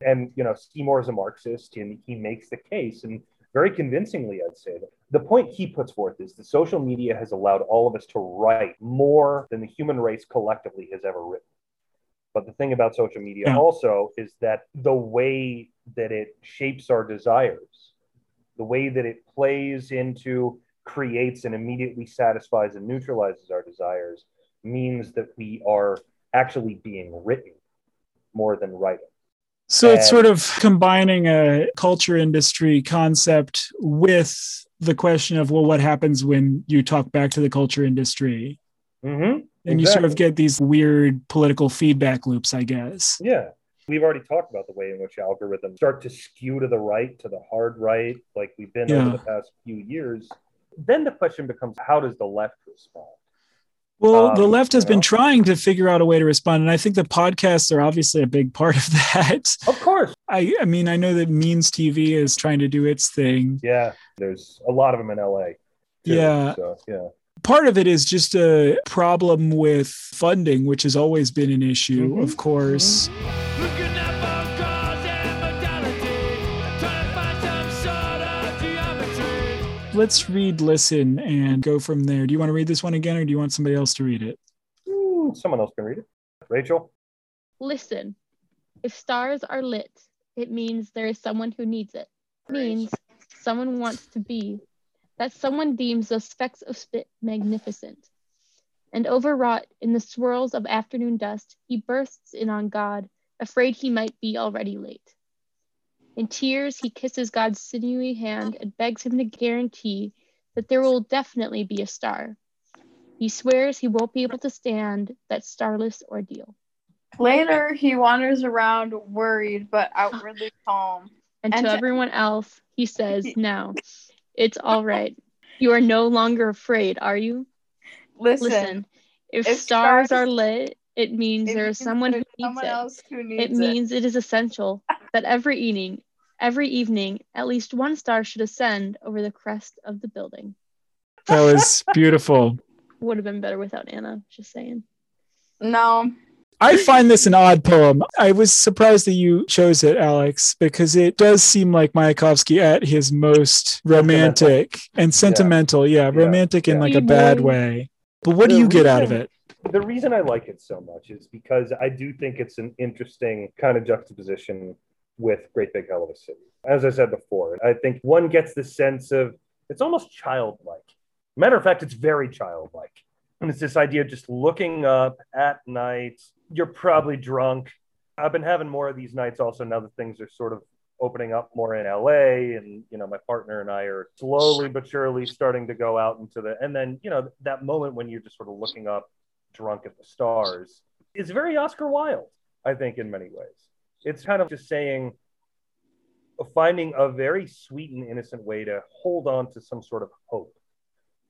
Speaker 3: And, you know, Seymour is a Marxist and he makes the case, and very convincingly, I'd say that the point he puts forth is that social media has allowed all of us to write more than the human race collectively has ever written. But the thing about social media
Speaker 4: Yeah.
Speaker 3: also is that the way that it shapes our desires, the way that it plays into, creates, and immediately satisfies and neutralizes our desires means that we are actually being written more than writing.
Speaker 4: So it's sort of combining a culture industry concept with the question of, well, what happens when you talk back to the culture industry?
Speaker 3: Mm-hmm.
Speaker 4: And you sort of get these weird political feedback loops, I guess.
Speaker 3: Yeah. We've already talked about the way in which algorithms start to skew to the right, to the hard right, like we've been
Speaker 4: Yeah.
Speaker 3: over the past few years. Then the question becomes how does the left respond?
Speaker 4: Well, the
Speaker 3: Um,
Speaker 4: left has
Speaker 3: you
Speaker 4: been trying to figure out a way to respond. And I think the podcasts are obviously a big part of that.
Speaker 3: Of course.
Speaker 4: I, I mean, I know that Means TV is trying to do its thing.
Speaker 3: Yeah. There's a lot of them in LA. too,
Speaker 4: Yeah.
Speaker 3: So, yeah.
Speaker 4: Part of it is just a problem with funding, which has always been an issue,
Speaker 3: Mhm.
Speaker 4: of course.
Speaker 6: Looking
Speaker 4: Let's read, listen, and go from there. Do you want to read this one again, or do you want somebody else to read it?
Speaker 3: Hmm, someone else can read it. Rachel?
Speaker 2: Listen, if stars are lit, it means there is someone who needs it. Means someone wants to be. That someone deems those specks of spit magnificent. And overwrought in the swirls of afternoon dust, he bursts in on God, afraid he might be already late. In tears, he kisses God's sinewy hand and begs him to guarantee that there will definitely be a star. He swears he won't be able to stand that starless ordeal.
Speaker 1: Later, he wanders around worried but outwardly calm.
Speaker 2: And,
Speaker 1: And
Speaker 2: to
Speaker 1: to-
Speaker 2: everyone else, he says, Now, it's all right. You are no longer afraid, are you?
Speaker 1: Listen,
Speaker 2: Listen, if,
Speaker 1: if
Speaker 2: stars,
Speaker 1: stars-
Speaker 2: are lit, it means there is someone who needs
Speaker 1: someone
Speaker 2: it.
Speaker 1: else who needs
Speaker 2: It means it is essential that every evening, every evening, at least one star should ascend over the crest of the building.
Speaker 4: That was beautiful.
Speaker 2: Would have been better without Anna, just saying.
Speaker 1: No,
Speaker 4: I find this an odd poem. I was surprised that you chose it, Alex, because it does seem like Mayakovsky at his most romantic and sentimental. Yeah,
Speaker 3: Yeah,
Speaker 4: romantic in like a bad way. But what do
Speaker 3: The
Speaker 4: you get out of it?
Speaker 3: The reason I like it so much is because I do think it's an interesting kind of juxtaposition with Great Big Hell of a City. As I said before, I think one gets the sense of it's almost childlike. Matter of fact, it's very childlike. And it's this idea of just looking up at night. You're probably drunk. I've been having more of these nights also now that things are sort of opening up more in LA. And, you know, my partner and I are slowly but surely starting to go out into the, and then, you know, that moment when you're just sort of looking up drunk at the stars is very Oscar Wilde, I think, in many ways. It's kind of just saying, finding a very sweet and innocent way to hold on to some sort of hope.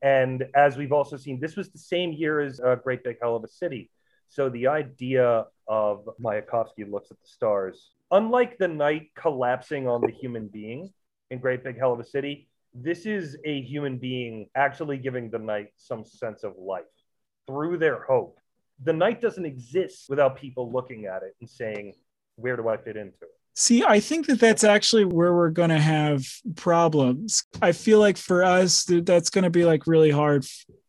Speaker 3: And as we've also seen, this was the same year as uh, Great Big Hell of a City. So the idea of Mayakovsky looks at the stars, unlike the night collapsing on the human being in Great Big Hell of a City, this is a human being actually giving the night some sense of life through their hope. The night doesn't exist without people looking at it and saying, where do I fit into it?
Speaker 4: See, I think that that's actually where we're going to have problems. I feel like for us, that that's going to be like really hard.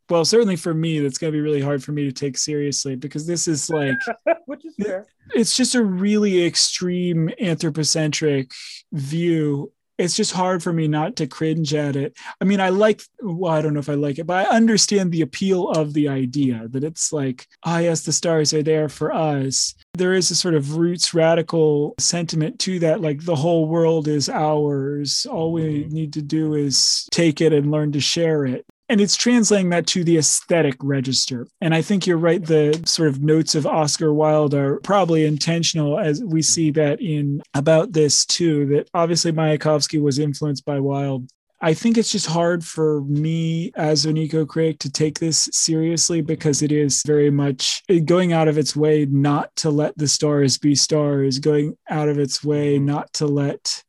Speaker 4: Well, certainly for me, that's going to be really hard for me to take seriously because this is like,
Speaker 3: Which is fair.
Speaker 4: it's just a really extreme anthropocentric view. It's just hard for me not to cringe at it. I mean, I like, well, I don't know if I like it, but I understand the appeal of the idea that it's like, ah, yes, the stars are there for us. There is a sort of roots radical sentiment to that. Like the whole world is ours. All we need to do is take it and learn to share it and it's translating that to the aesthetic register. And I think you're right. The sort of notes of Oscar Wilde are probably intentional, as we mm-hmm. see that in about this too. That obviously Mayakovsky was influenced by Wilde. I think it's just hard for me as an eco critic to take this seriously because it is very much going out of its way not to let the stars be stars, going out of its way mm-hmm. not to let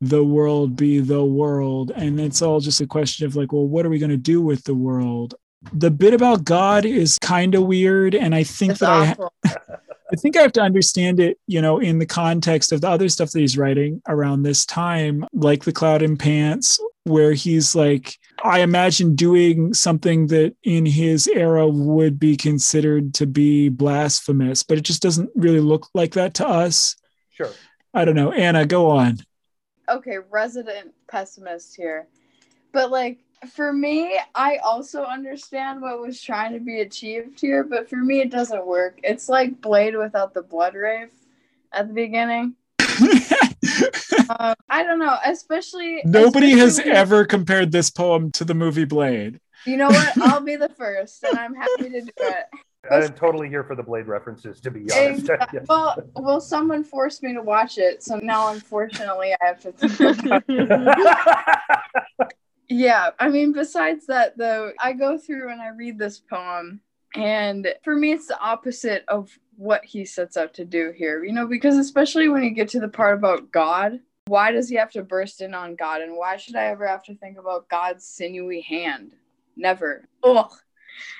Speaker 4: the world be the world. And it's all just a question of like, well, what are we going to do with the world? The bit about God is kind of weird. And I think
Speaker 1: it's
Speaker 4: that I,
Speaker 1: awful.
Speaker 4: I think I have to understand it, you know, in the context of the other stuff that he's writing around this time, like The Cloud and Pants, where he's like, I imagine doing something that in his era would be considered to be blasphemous, but it just doesn't really look like that to us.
Speaker 3: Sure.
Speaker 4: I don't know. Anna, go on.
Speaker 1: Okay, resident pessimist here. But like For me, I also understand what was trying to be achieved here, but for me, it doesn't work. It's like Blade without the blood rave at the beginning. Um, I don't know, especially
Speaker 4: Nobody
Speaker 1: especially
Speaker 4: has
Speaker 1: when
Speaker 4: ever compared this poem to the movie Blade.
Speaker 1: You know what? I'll be the first, and I'm happy to do it.
Speaker 3: I'm totally here for the Blade references, to be honest.
Speaker 1: Exactly.
Speaker 3: Yes.
Speaker 1: Well, well, someone forced me to watch it, so now unfortunately I have to think about Yeah, I mean, besides that, though, I go through and I read this poem, and for me, it's the opposite of what he sets out to do here, you know, because especially when you get to the part about God, why does he have to burst in on God? And why should I ever have to think about God's sinewy hand? Never. Ugh.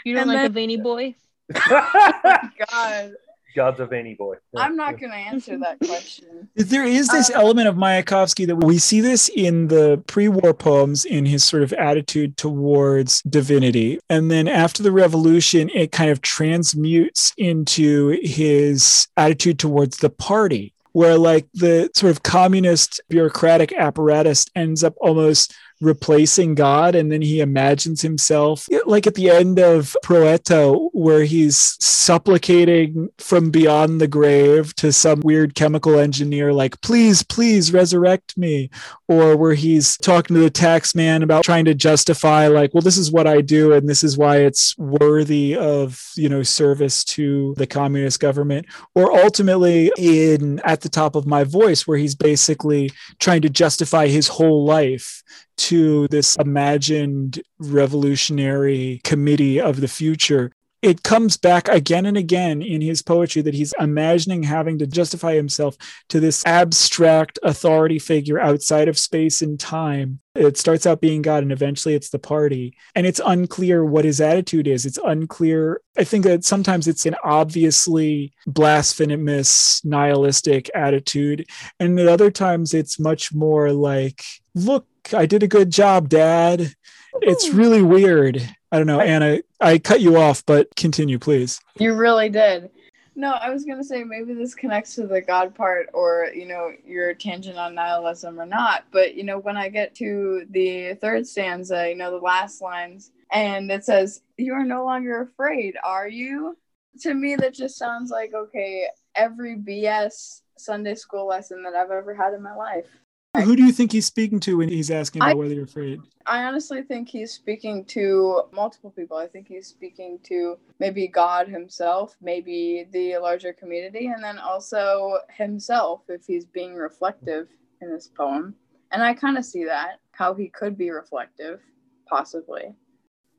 Speaker 2: You don't
Speaker 1: And
Speaker 2: like
Speaker 1: then-
Speaker 2: a veiny boy?
Speaker 1: God.
Speaker 3: God's of any boy.
Speaker 1: I'm not going to answer that question.
Speaker 4: There is this
Speaker 1: Um,
Speaker 4: element of Mayakovsky that we see this in the pre war poems in his sort of attitude towards divinity. And then after the revolution, it kind of transmutes into his attitude towards the party, where like the sort of communist bureaucratic apparatus ends up almost replacing God. And then he imagines himself like at the end of Pro Eto, where he's supplicating from beyond the grave to some weird chemical engineer, like, please, please resurrect me. Or where he's talking to the tax man about trying to justify, like, well, this is what I do, and this is why it's worthy of, you know, service to the communist government. Or ultimately in At the Top of My Voice, where he's basically trying to justify his whole life to this imagined revolutionary committee of the future. It comes back again and again in his poetry that he's imagining having to justify himself to this abstract authority figure outside of space and time. It starts out being God and eventually it's the party. And it's unclear what his attitude is. It's unclear. I think that sometimes it's an obviously blasphemous, nihilistic attitude. And at other times it's much more like, look, I did a good job, Dad. It's really weird. I don't know, Anna. I cut you off, but continue, please.
Speaker 1: You really did. No, I was gonna say maybe this connects to the God part, or you know, your tangent on nihilism or not. But you know, when I get to the third stanza, you know, the last lines, and it says, "You are no longer afraid, are you?" To me, that just sounds like okay, every BS Sunday school lesson that I've ever had in my life.
Speaker 4: Who do you think he's speaking to when he's asking about
Speaker 1: I-
Speaker 4: whether you're afraid?
Speaker 1: I honestly think he's speaking to multiple people. I think he's speaking to maybe God himself, maybe the larger community, and then also himself if he's being reflective in this poem. And I kind of see that, how he could be reflective, possibly.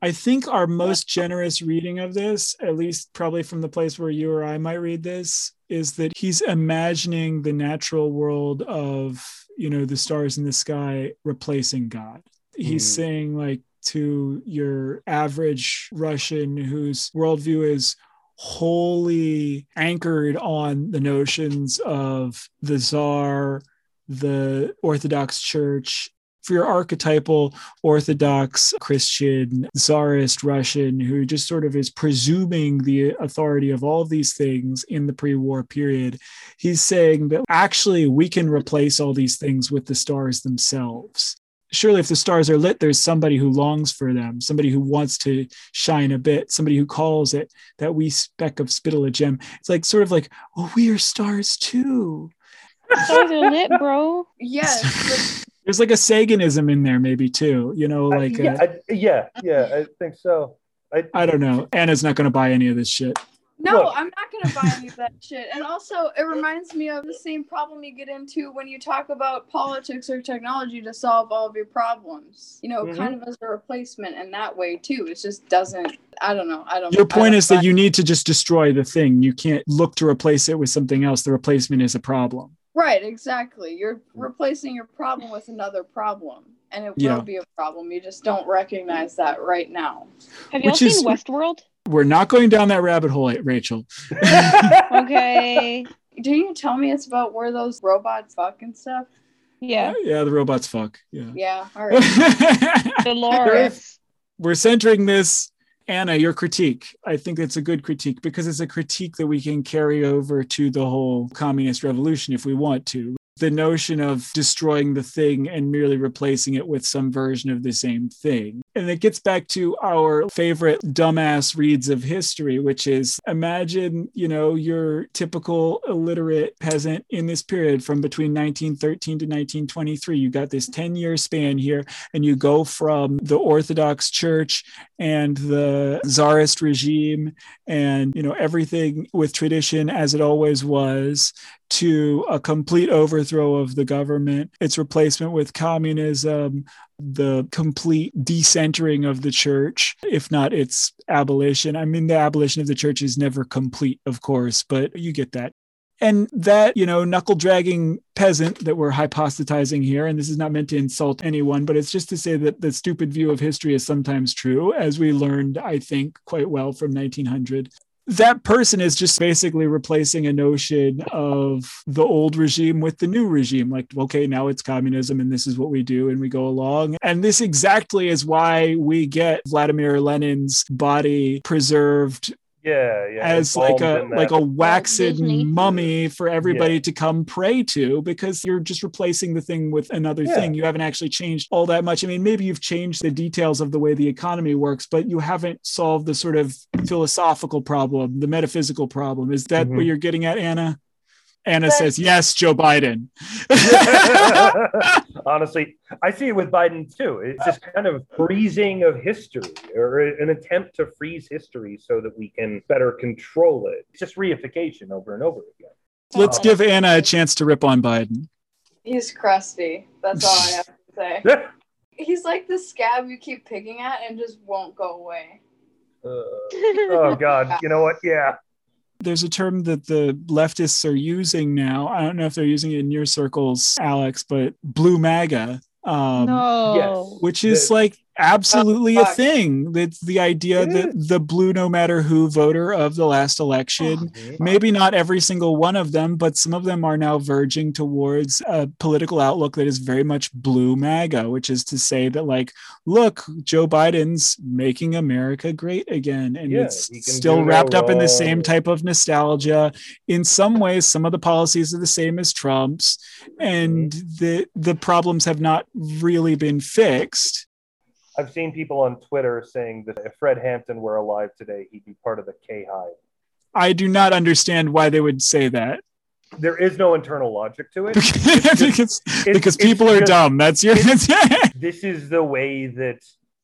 Speaker 4: I think our most generous reading of this, at least probably from the place where you or I might read this, is that he's imagining the natural world of, you know, the stars in the sky replacing God. He's
Speaker 3: Hmm.
Speaker 4: saying, like, to your average Russian whose worldview is wholly anchored on the notions of the czar, the Orthodox Church, for your archetypal Orthodox Christian, czarist Russian who just sort of is presuming the authority of all of these things in the pre war period, he's saying that actually we can replace all these things with the stars themselves. Surely, if the stars are lit, there's somebody who longs for them, somebody who wants to shine a bit, somebody who calls it that wee speck of spittle a gem. It's like sort of like, oh, we are stars too.
Speaker 2: Stars are lit, bro.
Speaker 1: Yes,
Speaker 4: There's like a Saganism in there, maybe too. You know,
Speaker 3: I-
Speaker 4: like
Speaker 3: yeah,
Speaker 4: a,
Speaker 3: I, yeah, yeah, I think so. I,
Speaker 4: I don't know. Anna's not going to buy any of this shit.
Speaker 1: No,
Speaker 3: Look.
Speaker 1: I'm not gonna buy any of that shit. And also, it reminds me of the same problem you get into when you talk about politics or technology to solve all of your problems. You know,
Speaker 3: Mhm.
Speaker 1: kind of as a replacement in that way too. It just doesn't. I don't know. I don't.
Speaker 4: Your point
Speaker 1: don't
Speaker 4: is that
Speaker 1: buy-
Speaker 4: you need to just destroy the thing. You can't look to replace it with something else. The replacement is a problem.
Speaker 1: Right, exactly. You're mm. replacing your problem with another problem, and it
Speaker 4: Yeah.
Speaker 1: will be a problem. You just don't recognize that right now.
Speaker 2: Have y'all
Speaker 4: Which
Speaker 2: seen
Speaker 4: is-
Speaker 2: Westworld?
Speaker 4: We're not going down that rabbit hole, Rachel.
Speaker 2: Okay.
Speaker 1: Didn't you tell me it's about where those robots fuck and stuff?
Speaker 2: Yeah.
Speaker 4: Oh, yeah, the robots fuck. Yeah.
Speaker 1: Yeah. All right.
Speaker 2: Dolores.
Speaker 4: We're centering this. Anna, your critique. I think it's a good critique because it's a critique that we can carry over to the whole communist revolution if we want to. The notion of destroying the thing and merely replacing it with some version of the same thing. And it gets back to our favorite dumbass reads of history, which is imagine, you know, your typical illiterate peasant in this period from between 1913 to 1923. You got this 10 year span here, and you go from the Orthodox Church and the Tsarist regime and, you know, everything with tradition as it always was to a complete overthrow of the government, its replacement with communism, the complete decentering of the church, if not its abolition. I mean, the abolition of the church is never complete, of course, but you get that. And that, you know, knuckle dragging peasant that we're hypostatizing here, and this is not meant to insult anyone, but it's just to say that the stupid view of history is sometimes true, as we learned, I think, quite well from 1900 that person is just basically replacing a notion of the old regime with the new regime. Like, okay, now it's communism and this is what we do and we go along. And this exactly is why we get Vladimir Lenin's body preserved
Speaker 3: Yeah, yeah.
Speaker 4: as like a like a waxed
Speaker 2: Disney.
Speaker 4: mummy for everybody
Speaker 3: Yeah.
Speaker 4: to come pray to because you're just replacing the thing with another
Speaker 3: Yeah.
Speaker 4: thing you haven't actually changed all that much i mean maybe you've changed the details of the way the economy works but you haven't solved the sort of philosophical problem the metaphysical problem is that what
Speaker 3: Mhm.
Speaker 4: you're getting at anna anna
Speaker 1: But-
Speaker 4: says yes joe biden
Speaker 3: Honestly, I see it with Biden too. It's just kind of freezing of history or an attempt to freeze history so that we can better control it. It's just reification over and over again.
Speaker 4: let's give anna a chance to rip on biden
Speaker 1: He's crusty. That's all I have to say. He's like the scab you keep picking at and just won't go away.
Speaker 3: Uh, oh God, you know what? Yeah,
Speaker 4: there's a term that the leftists are using now. I don't know if they're using it in your circles, Alex, but blue MAGA. Um,
Speaker 2: no.
Speaker 3: yes.
Speaker 4: Which is
Speaker 3: The-
Speaker 4: like absolutely a thing. It's the idea that the blue no matter who voter of the last election, maybe not every single one of them, but some of them are now verging towards a political outlook that is very much blue MAGA, which is to say that, like, look, Joe Biden's making America great again. And
Speaker 3: Yeah,
Speaker 4: it's still wrapped up in the same type of nostalgia. In some ways, some of the policies are the same as Trump's, and the the problems have not really been fixed.
Speaker 3: I've seen people on Twitter saying that if Fred Hampton were alive today, he'd be part of the K Hive.
Speaker 4: I do not understand why they would say that.
Speaker 3: There is no internal logic to it.
Speaker 4: because
Speaker 3: It's-
Speaker 4: because
Speaker 3: it's
Speaker 4: people are
Speaker 3: just-
Speaker 4: dumb. That's your
Speaker 3: This is the way that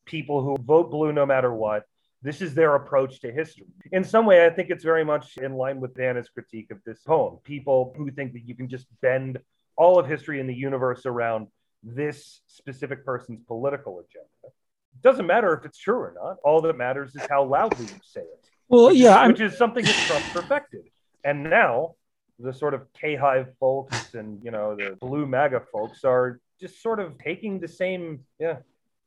Speaker 3: people who vote blue no matter what, this is their approach to history. In some way, I think it's very much in line with Dana's critique of this poem. People who think that you can just bend all of history in the universe around this specific person's political agenda. It doesn't matter if it's true or not. All that matters is how loudly you say it.
Speaker 4: well,
Speaker 3: which
Speaker 4: yeah, I'm,
Speaker 3: which is something that Trump perfected. And now the sort of K Hive folks and you know the blue MAGA folks are just sort of taking the same yeah.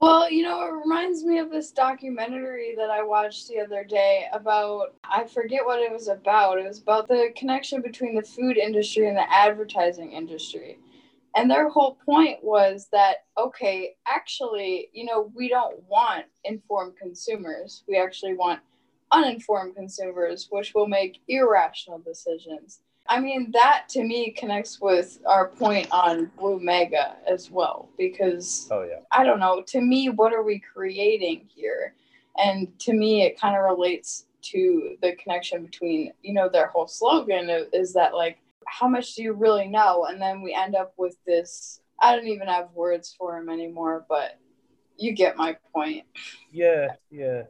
Speaker 1: Well, you know, it reminds me of this documentary that I watched the other day about, I forget what it was about. It was about the connection between the food industry and the advertising industry. And their whole point was that, okay, actually, you know, we don't want informed consumers. We actually want uninformed consumers, which will make irrational decisions. I mean, that to me connects with our point on Blue MAGA as well, because
Speaker 3: Oh yeah.
Speaker 1: I don't know. To me, what are we creating here? And to me, it kind of relates to the connection between, you know, their whole slogan is that, like, how much do you really know? And then we end up with this. I don't even have words for him anymore, but you get my point.
Speaker 3: Yeah, yeah.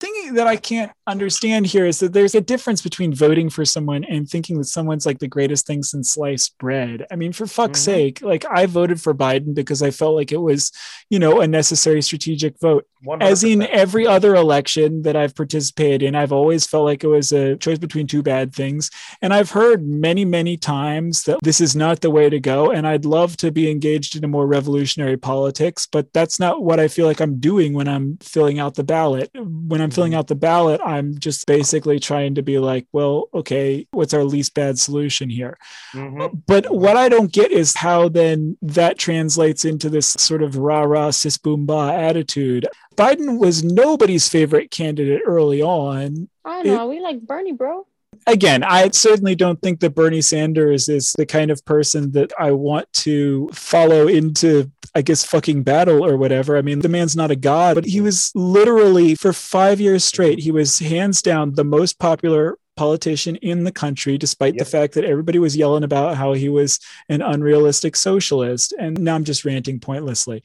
Speaker 4: Thing that I can't understand here is that there's a difference between voting for someone and thinking that someone's like the greatest thing since sliced bread. I mean, for fuck's
Speaker 3: Mhm.
Speaker 4: sake, like I voted for Biden because I felt like it was, you know, a necessary strategic vote. As in every other election that I've participated in, I've always felt like it was a choice between two bad things. And I've heard many, many times that this is not the way to go. And I'd love to be engaged in a more revolutionary politics, but that's not what I feel like I'm doing when I'm filling out the ballot. When I'm filling out the ballot, I'm just basically trying to be like, well, okay, what's our least bad solution here?
Speaker 3: Mhm.
Speaker 4: But what I don't get is how then that translates into this sort of rah rah sis boom bah attitude. Biden was nobody's favorite candidate early on.
Speaker 2: I don't know. we like Bernie, bro.
Speaker 4: Again, I certainly don't think that Bernie Sanders is the kind of person that I want to follow into, I guess, fucking battle or whatever. I mean, the man's not a god, but he was literally for five years straight, he was hands down the most popular politician in the country, despite the fact that everybody was yelling about how he was an unrealistic socialist. And now I'm just ranting pointlessly.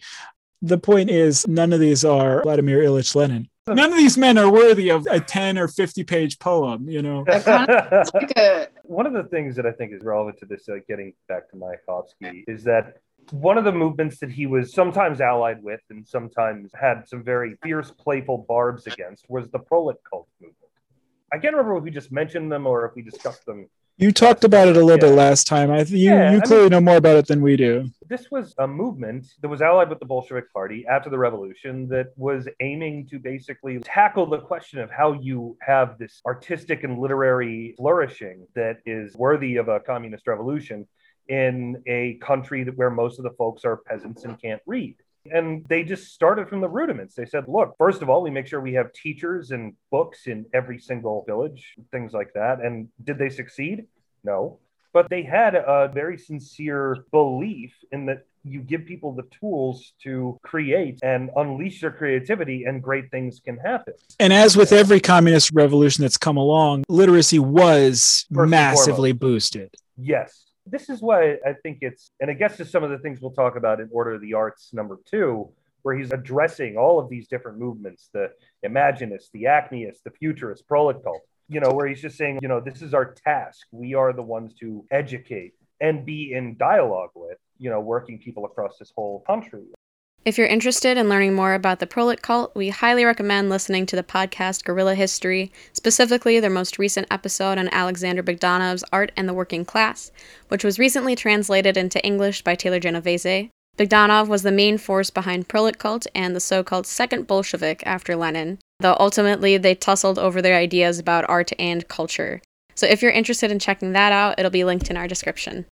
Speaker 4: The point is, none of these are Vladimir Ilyich Lenin. None of these men are worthy of a 10 or 50 page poem, you know?
Speaker 1: It's like a
Speaker 3: one of the things that I think is relevant to this, uh, getting back to Mayakovsky, is that one of the movements that he was sometimes allied with and sometimes had some very fierce, playful barbs against was the prolet cult movement. I can't remember if we just mentioned them or if we discussed them.
Speaker 4: You talked about it a little bit last time. I you,
Speaker 3: Yeah,
Speaker 4: you
Speaker 3: I
Speaker 4: clearly
Speaker 3: mean-
Speaker 4: know more about it than we do.
Speaker 3: This was a movement that was allied with the Bolshevik Party after the revolution that was aiming to basically tackle the question of how you have this artistic and literary flourishing that is worthy of a communist revolution in a country that where most of the folks are peasants and can't read. And they just started from the rudiments. They said, look, first of all, we make sure we have teachers and books in every single village, things like that. And did they succeed? No. But they had a very sincere belief in that you give people the tools to create and unleash their creativity, and great things can happen.
Speaker 4: And as with every communist revolution that's come along, literacy was
Speaker 3: First
Speaker 4: massively boosted.
Speaker 3: Yes. This is why I think it's, and I guess just some of the things we'll talk about in Order of the Arts number two, where he's addressing all of these different movements the Imaginists, the Acmeists, the Futurists, ProletCult, you know, where he's just saying, you know, this is our task. We are the ones to educate and be in dialogue with, you know, working people across this whole country.
Speaker 5: If you're interested in learning more about the ProletCult, we highly recommend listening to the podcast Guerrilla History, specifically their most recent episode on Alexander Bogdanov's Art and the Working Class, which was recently translated into English by Taylor Genovese. Bogdanov was the main force behind ProletCult and the so-called second Bolshevik after Lenin, though ultimately they tussled over their ideas about art and culture. So if you're interested in checking that out, it'll be linked in our description.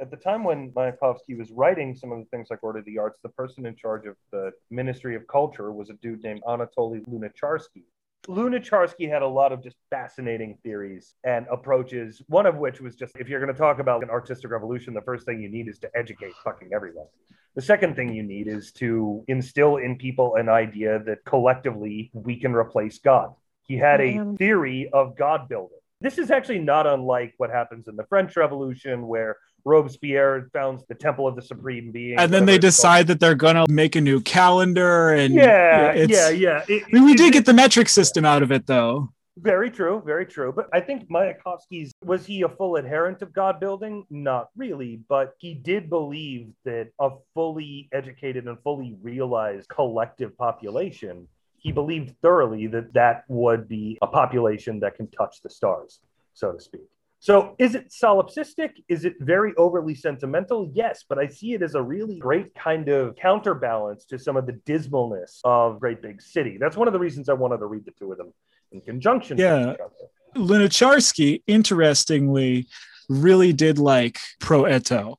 Speaker 3: At the time when Mayakovsky was writing some of the things like Order of the Arts, the person in charge of the Ministry of Culture was a dude named Anatoly Lunacharsky. Lunacharsky had a lot of just fascinating theories and approaches, one of which was just if you're going to talk about an artistic revolution, the first thing you need is to educate fucking everyone. The second thing you need is to instill in people an idea that collectively we can replace God. He had a theory of God building. This is actually not unlike what happens in the French Revolution, where Robespierre founds the Temple of the Supreme Being.
Speaker 4: And then they
Speaker 3: it's called.
Speaker 4: decide that they're going to make a new calendar. And
Speaker 3: Yeah,
Speaker 4: it's-
Speaker 3: yeah, yeah. It-
Speaker 4: I mean, we
Speaker 3: it-
Speaker 4: did
Speaker 3: it-
Speaker 4: get the metric system out of it, though.
Speaker 3: Very true, very true. But I think Mayakovsky's was he a full adherent of God building? Not really, but he did believe that a fully educated and fully realized collective population, he believed thoroughly that that would be a population that can touch the stars, so to speak. So is it solipsistic? Is it very overly sentimental? Yes, but I see it as a really great kind of counterbalance to some of the dismalness of Great Big City. That's one of the reasons I wanted to read the two of them in conjunction
Speaker 4: Yeah.
Speaker 3: with each other.
Speaker 4: Lunacharsky, interestingly, really did like Pro Eto,
Speaker 3: oh,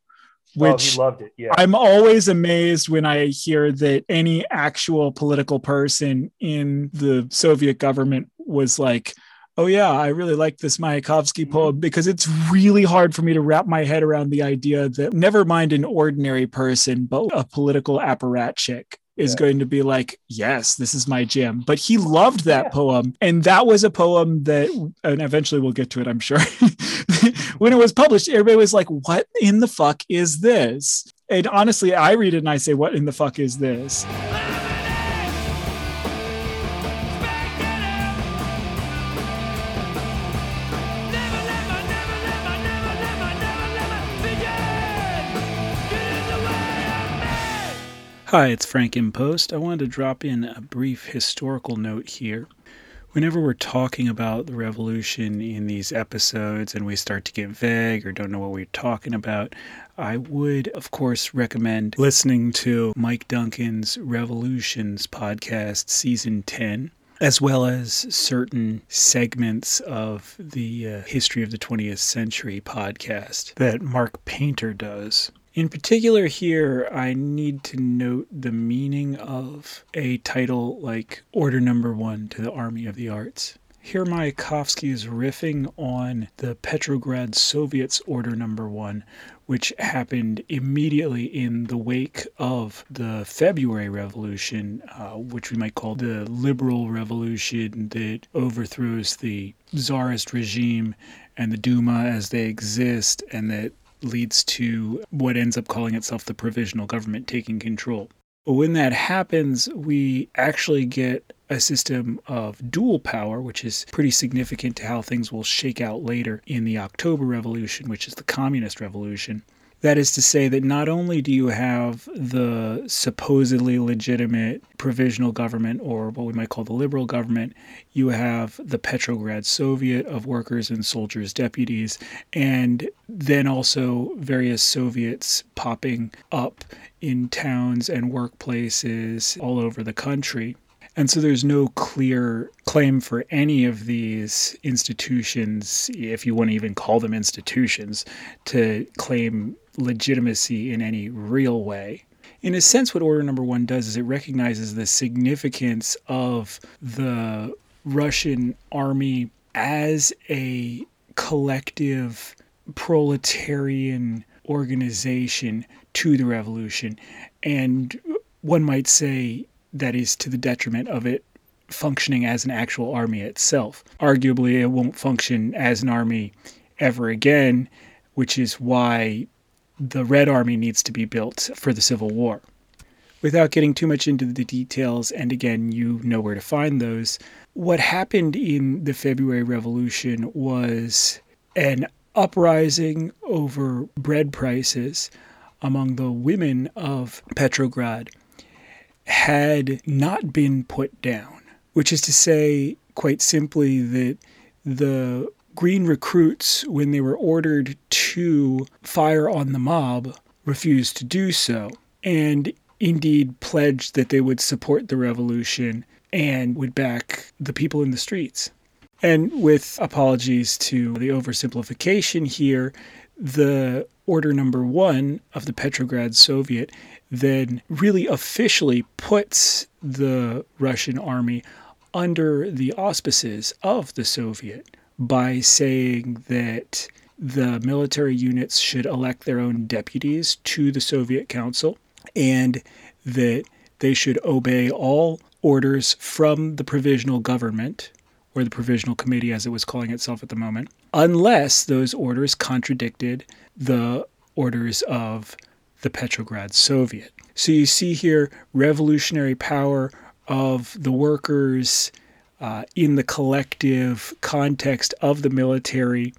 Speaker 4: which
Speaker 3: he loved it. Yeah.
Speaker 4: I'm always amazed when I hear that any actual political person in the Soviet government was like, oh, yeah, I really like this Mayakovsky mm-hmm. poem because it's really hard for me to wrap my head around the idea that never mind an ordinary person, but a political apparatchik. Is
Speaker 3: Yeah.
Speaker 4: going to be like, yes, this is my jam. But he loved that
Speaker 3: Yeah.
Speaker 4: poem. And that was a poem that, and eventually we'll get to it, I'm sure. when it was published, everybody was like, what in the fuck is this? And honestly, I read it and I say, what in the fuck is this? Hi, it's Frank Impost. I wanted to drop in a brief historical note here. Whenever we're talking about the revolution in these episodes and we start to get vague or don't know what we're talking about, I would, of course, recommend listening to Mike Duncan's Revolutions podcast, season 10, as well as certain segments of the uh, History of the 20th Century podcast that Mark Painter does. In particular, here, I need to note the meaning of a title like Order Number One to the Army of the Arts. Here, Mayakovsky is riffing on the Petrograd Soviets Order Number One, which happened immediately in the wake of the February Revolution, uh, which we might call the liberal revolution that overthrows the czarist regime and the Duma as they exist, and that leads to what ends up calling itself the provisional government taking control. When that happens, we actually get a system of dual power, which is pretty significant to how things will shake out later in the October Revolution, which is the Communist Revolution. That is to say, that not only do you have the supposedly legitimate provisional government, or what we might call the liberal government, you have the Petrograd Soviet of workers and soldiers' deputies, and then also various Soviets popping up in towns and workplaces all over the country. And so there's no clear claim for any of these institutions, if you want to even call them institutions, to claim legitimacy in any real way. In a sense, what Order Number One does is it recognizes the significance of the Russian army as a collective proletarian organization to the revolution. And one might say that is to the detriment of it functioning as an actual army itself. Arguably, it won't function as an army ever again, which is why the Red Army needs to be built for the Civil War. Without getting too much into the details, and again, you know where to find those, what happened in the February Revolution was an uprising over bread prices among the women of Petrograd had not been put down, which is to say, quite simply, that the Green recruits, when they were ordered to fire on the mob, refused to do so, and indeed pledged that they would support the revolution and would back the people in the streets. And with apologies to the oversimplification here, the order number one of the Petrograd Soviet then really officially puts the Russian army under the auspices of the Soviet by saying that the military units should elect their own deputies to the Soviet Council and that they should obey all orders from the provisional government or the provisional committee as it was calling itself at the moment unless those orders contradicted the orders of the Petrograd Soviet. So you see here revolutionary power of the workers uh, in the collective context of the military,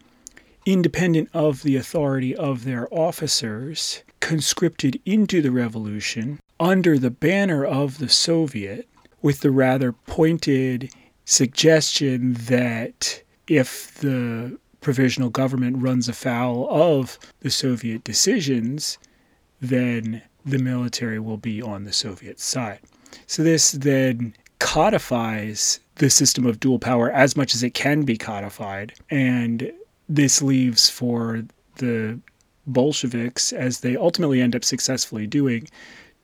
Speaker 4: independent of the authority of their officers, conscripted into the revolution under the banner of the Soviet, with the rather pointed suggestion that if the provisional government runs afoul of the Soviet decisions, then the military will be on the Soviet side. So this then codifies the system of dual power as much as it can be codified. And this leaves for the Bolsheviks, as they ultimately end up successfully doing,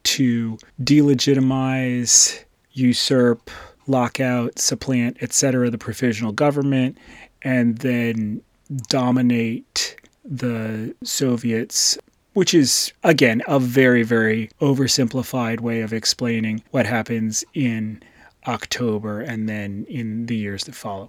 Speaker 4: to delegitimize, usurp, lock out, supplant, etc., the provisional government, and then dominate the Soviets which is, again, a very, very oversimplified way of explaining what happens in October and then in the years that follow.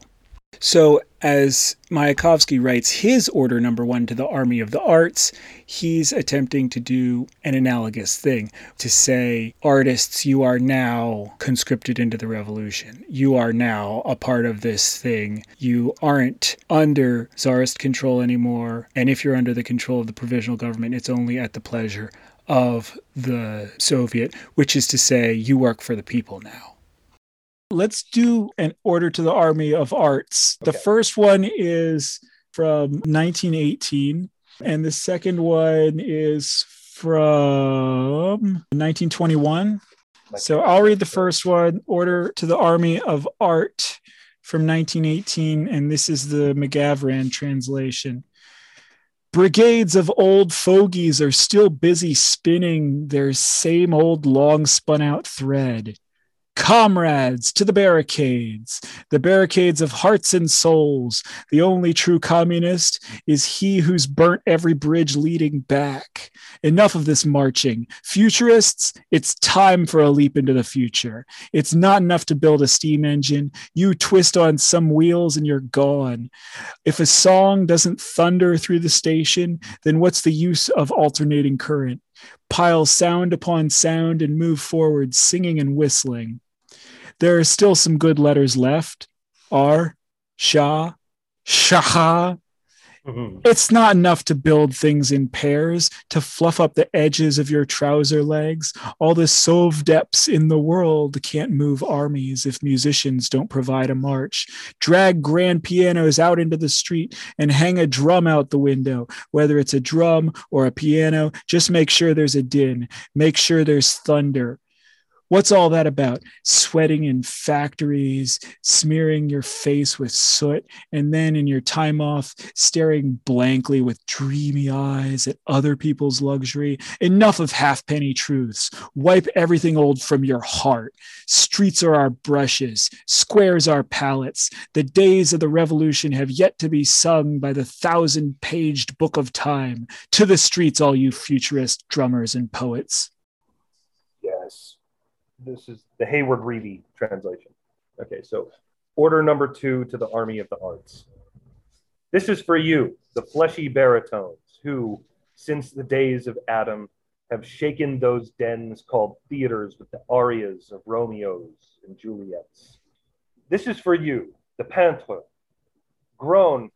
Speaker 4: So, as Mayakovsky writes his order number one to the Army of the Arts, he's attempting to do an analogous thing to say, artists, you are now conscripted into the revolution. You are now a part of this thing. You aren't under czarist control anymore. And if you're under the control of the provisional government, it's only at the pleasure of the Soviet, which is to say, you work for the people now let's do an order to the Army of Arts. Okay. The first one is from 1918, and the second one is from 1921. So I'll read the first one Order to the Army of Art from 1918, and this is the McGavran translation. Brigades of old fogies are still busy spinning their same old long spun out thread Comrades, to the barricades, the barricades of hearts and souls. The only true communist is he who's burnt every bridge leading back. Enough of this marching. Futurists, it's time for a leap into the future. It's not enough to build a steam engine. You twist on some wheels and you're gone. If a song doesn't thunder through the station, then what's the use of alternating current? Pile sound upon sound and move forward, singing and whistling. There are still some good letters left. R, Sha, Shaha.
Speaker 3: Mhm.
Speaker 4: It's not enough to build things in pairs, to fluff up the edges of your trouser legs. All the sovdeps in the world can't move armies if musicians don't provide a march. Drag grand pianos out into the street and hang a drum out the window. Whether it's a drum or a piano, just make sure there's a din. Make sure there's thunder. What's all that about? Sweating in factories, smearing your face with soot, and then in your time off, staring blankly with dreamy eyes at other people's luxury. Enough of halfpenny truths. Wipe everything old from your heart. Streets are our brushes, squares our palettes. The days of the revolution have yet to be sung by the thousand paged book of time. To the streets, all you futurist drummers and poets.
Speaker 3: Yes. This is the Hayward Reavey translation. Okay, so order number two to the Army of the Arts. This is for you, the fleshy baritones, who, since the days of Adam, have shaken those dens called theaters with the arias of Romeos and Juliets. This is for you, the peintres, grown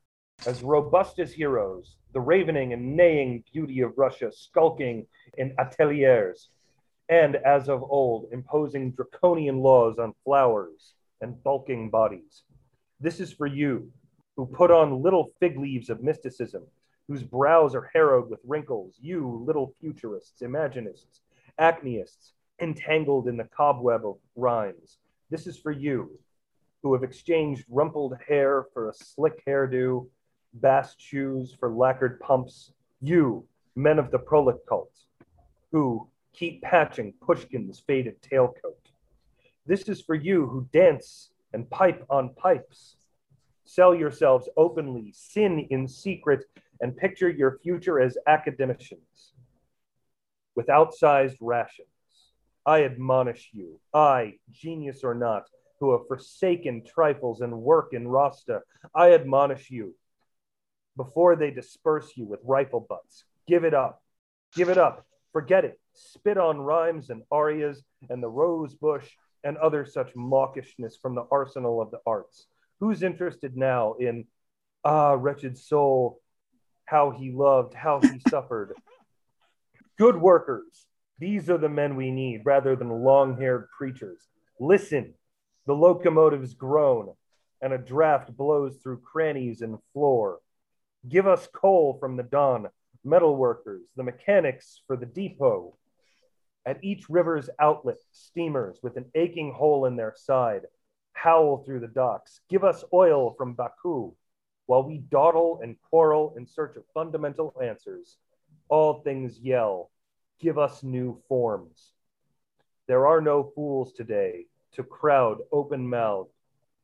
Speaker 3: as robust as heroes, the ravening and neighing beauty of Russia, skulking in ateliers, and as of old, imposing draconian laws on flowers and bulking bodies. This is for you, who put on little fig leaves of mysticism, whose brows are harrowed with wrinkles, you little futurists, imaginists, acmeists, entangled in the cobweb of rhymes. This is for you, who have exchanged rumpled hair for a slick hairdo, bast shoes for lacquered pumps, you, men of the ProletCult, who keep patching Pushkin's faded tailcoat. This is for you who dance and pipe on pipes. Sell yourselves openly, sin in secret, and picture your future as academicians with outsized rations. I admonish you, I, genius or not, who have forsaken trifles and work in ROSTA, I admonish you before they disperse you with rifle butts. Give it up. Give it up. Forget it. Spit on rhymes and arias and the rose bush and other such mawkishness from the arsenal of the arts. Who's interested now in, ah, wretched soul, how he loved, how he suffered? Good workers, these are the men we need rather than long haired preachers. Listen, the locomotives groan and a draft blows through crannies and floor. Give us coal from the dawn, metal workers, the mechanics for the depot. At each river's outlet, steamers with an aching hole in their side howl through the docks. Give us oil from Baku while we dawdle and quarrel in search of fundamental answers. All things yell, give us new forms. There are no fools today to crowd open mouthed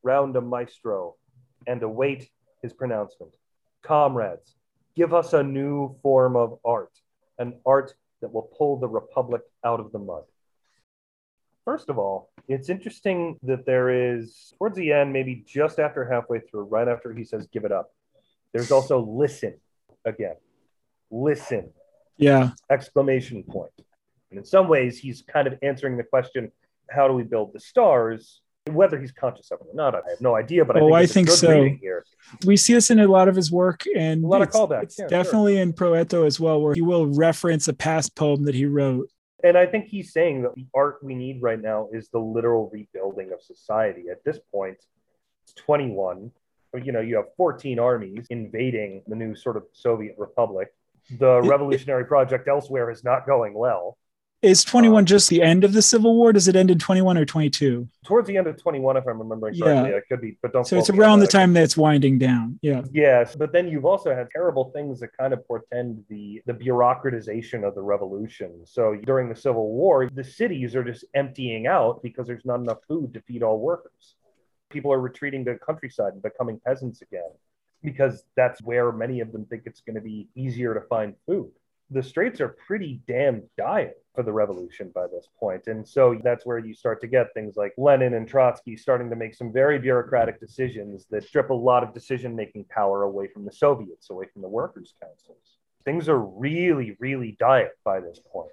Speaker 3: round a maestro and await his pronouncement. Comrades, give us a new form of art, an art that will pull the republic out of the mud. First of all, it's interesting that there is, towards the end, maybe just after halfway through, right after he says, give it up, there's also listen again. Listen,
Speaker 4: Yeah.
Speaker 3: exclamation point. And in some ways, he's kind of answering the question, how do we build the stars? Whether he's conscious of it or not, I have no idea, but I
Speaker 4: Oh,
Speaker 3: think,
Speaker 4: I think so.
Speaker 3: here.
Speaker 4: We see this in a lot of his work and
Speaker 3: A lot of callbacks,
Speaker 4: It's
Speaker 3: yeah, sure.
Speaker 4: definitely in Pro Eto as well, where he will reference a past poem that he wrote.
Speaker 3: And I think he's saying that the art we need right now is the literal rebuilding of society. At this point, it's 21. You know, you have 14 armies invading the new sort of Soviet republic. The revolutionary project elsewhere is not going well.
Speaker 4: Is 21 um, just the end of the Civil War? Does it end in 21 or 22?
Speaker 3: Towards the end of 21, if I'm remembering correctly.
Speaker 4: Yeah.
Speaker 3: correctly, I could be, but don't.
Speaker 4: So it's
Speaker 3: quote me on
Speaker 4: around the time that it's winding down. Yeah.
Speaker 3: Yes, but then you've also had terrible things that kind of portend the the bureaucratization of the revolution. So during the Civil War, the cities are just emptying out because there's not enough food to feed all workers. People are retreating to the countryside and becoming peasants again because that's where many of them think it's going to be easier to find food. The straits are pretty damn dire for the revolution by this point. And so that's where you start to get things like Lenin and Trotsky starting to make some very bureaucratic decisions that strip a lot of decision making power away from the Soviets, away from the workers' councils. Things are really, really dire by this point.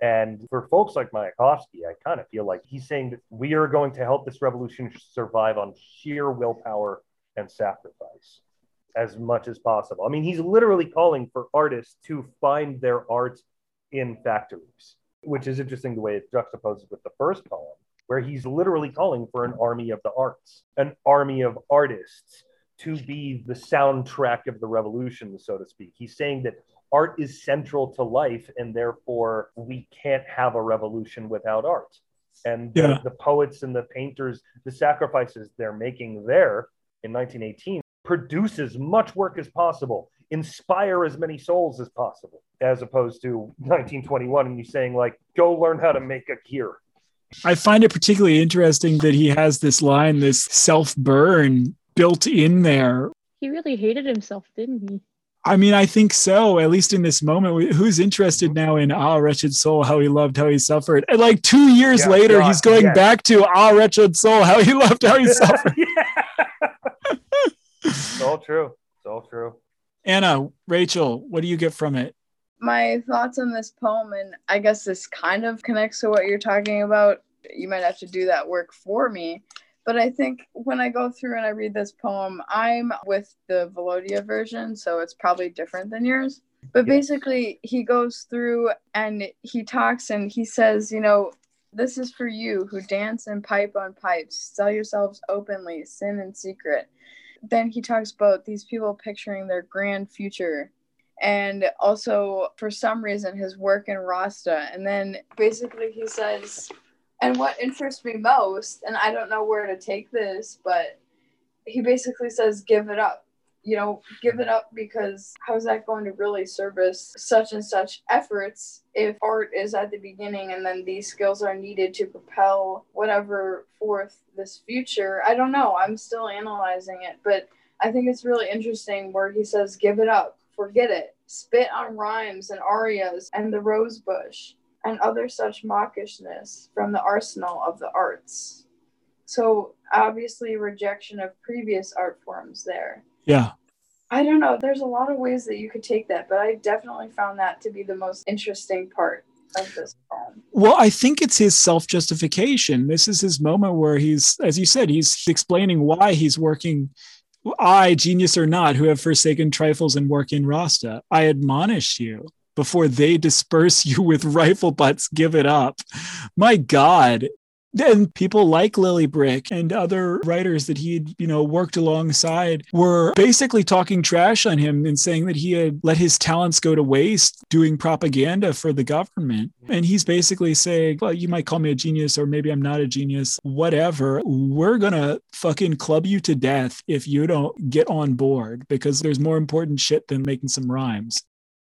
Speaker 3: And for folks like Mayakovsky, I kind of feel like he's saying that we are going to help this revolution survive on sheer willpower and sacrifice as much as possible. I mean, he's literally calling for artists to find their art in factories, which is interesting the way it juxtaposes with the first poem, where he's literally calling for an army of the arts, an army of artists to be the soundtrack of the revolution, so to speak. He's saying that art is central to life, and therefore we can't have a revolution without art. And the- the poets and the painters, the sacrifices they're making there in 1918 produce as much work as possible, inspire as many souls as possible, as opposed to 1921 and you saying like, go learn how to make a gear.
Speaker 4: I find it particularly interesting that he has this line, this self burn built in there.
Speaker 2: He really hated himself, didn't he?
Speaker 4: I mean, I think so, at least in this moment. Who's interested now in Ah, Wretched Soul, how he loved, how he suffered? And like two years
Speaker 3: Yeah,
Speaker 4: later,
Speaker 3: God,
Speaker 4: he's going
Speaker 3: yes.
Speaker 4: back to Ah, Wretched Soul, how he loved, how he suffered.
Speaker 3: Yeah. it's all true. It's all true.
Speaker 4: Anna, Rachel, what do you get from it?
Speaker 1: my thoughts on this poem, and I guess this kind of connects to what you're talking about. You might have to do that work for me. But I think when I go through and I read this poem, I'm with the Velodia version, so it's probably different than yours. But
Speaker 3: Yes.
Speaker 1: basically, he goes through and he talks and he says, you know, this is for you who dance and pipe on pipes, sell yourselves openly, sin in secret. Then he talks about these people picturing their grand future and also for some reason his work in ROSTA. And then basically he says, and what interests me most, and I don't know where to take this, but he basically says, give it up. You know, give it up because how's that going to really service such and such efforts if art is at the beginning and then these skills are needed to propel whatever forth this future? I don't know. I'm still analyzing it, but I think it's really interesting where he says, give it up, forget it, spit on rhymes and arias and the rose bush and other such mawkishness from the arsenal of the arts. So, obviously, rejection of previous art forms there.
Speaker 4: Yeah.
Speaker 1: I don't know. There's a lot of ways that you could take that, but I definitely found that to be the most interesting part of this poem.
Speaker 4: Well, I think it's his self justification. This is his moment where he's, as you said, he's explaining why he's working. I, genius or not, who have forsaken trifles and work in ROSTA, I admonish you before they disperse you with rifle butts, give it up. My God. And people like Lily Brik and other writers that he had, you know, worked alongside were basically talking trash on him and saying that he had let his talents go to waste doing propaganda for the government. Mm-hmm. And he's basically saying, well, you might call me a genius or maybe I'm not a genius, whatever. We're going to fucking club you to death if you don't get on board because there's more important shit than making some rhymes.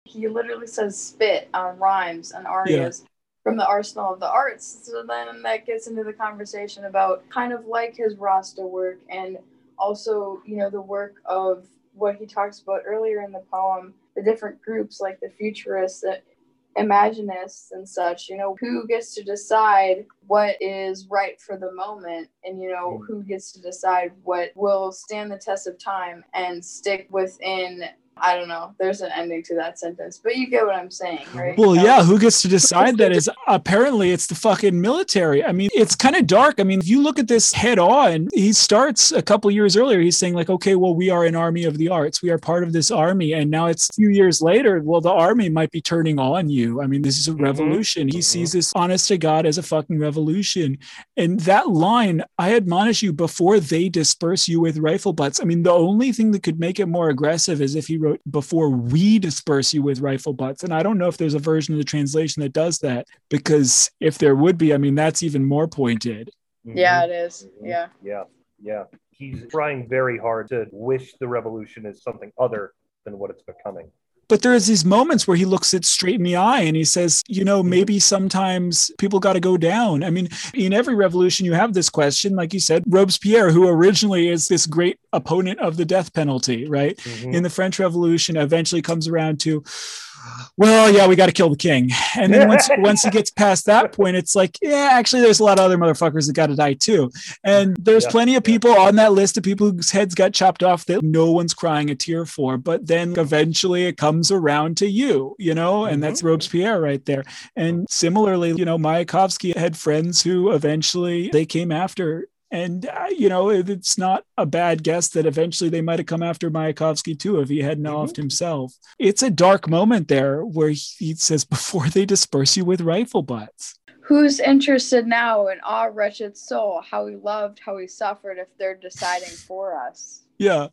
Speaker 1: He literally says spit on rhymes and arias from the arsenal of the arts. So then that gets into the conversation about kind of like his ROSTA work and also, you know, the work of what he talks about earlier in the poem, the different groups like the futurists, the imaginists and such, you know, who gets to decide what is right for the moment and, you know, mm-hmm. who gets to decide what will stand the test of time and stick within I don't know. There's an ending to that sentence, but you get what I'm saying, right?
Speaker 4: Well,
Speaker 1: So-
Speaker 4: yeah, who gets to decide that is apparently it's the fucking military. I mean, it's kind of dark. I mean, if you look at this head on, he starts a couple years earlier. He's saying, like, okay, well, we are an army of the arts. We are part of this army. And now it's a few years later. Well, the army might be turning on you. I mean, this is a revolution. He
Speaker 3: Mhm.
Speaker 4: sees this honest to God as a fucking revolution. And that line, I admonish you before they disperse you with rifle butts. I mean, the only thing that could make it more aggressive is if he wrote wrote before we disperse you with rifle butts. And I don't know if there's a version of the translation that does that because if there would be, I mean, that's even more pointed.
Speaker 1: Yeah, it is.
Speaker 3: Mhm.
Speaker 1: Yeah.
Speaker 3: Yeah. Yeah. He's trying very hard to wish the revolution is something other than what it's becoming.
Speaker 4: But there's these moments where he looks it straight in the eye and he says, you know, maybe sometimes people got to go down. I mean, in every revolution, you have this question, like you said, Robespierre, who originally is this great opponent of the death penalty, right?
Speaker 3: Mhm.
Speaker 4: In the French Revolution, eventually comes around to, well, yeah, we got to kill the king. And then once once he gets past that point, it's like, yeah, actually, there's a lot of other motherfuckers that got to die too. And there's
Speaker 3: Yeah,
Speaker 4: plenty of
Speaker 3: yeah.
Speaker 4: people on that list of people whose heads got chopped off that no one's crying a tear for. But then eventually it comes around to you, you know, and that's
Speaker 3: Mhm.
Speaker 4: Robespierre right there. And similarly, you know, Mayakovsky had friends who eventually they came after. And, uh, you know, it- it's not a bad guess that eventually they might have come after Mayakovsky too if he hadn't
Speaker 3: Mhm.
Speaker 4: offed himself. It's a dark moment there where he says, before they disperse you with rifle butts.
Speaker 1: Who's interested now in our wretched soul, how he loved, how he suffered, if they're deciding for us?
Speaker 4: Yeah.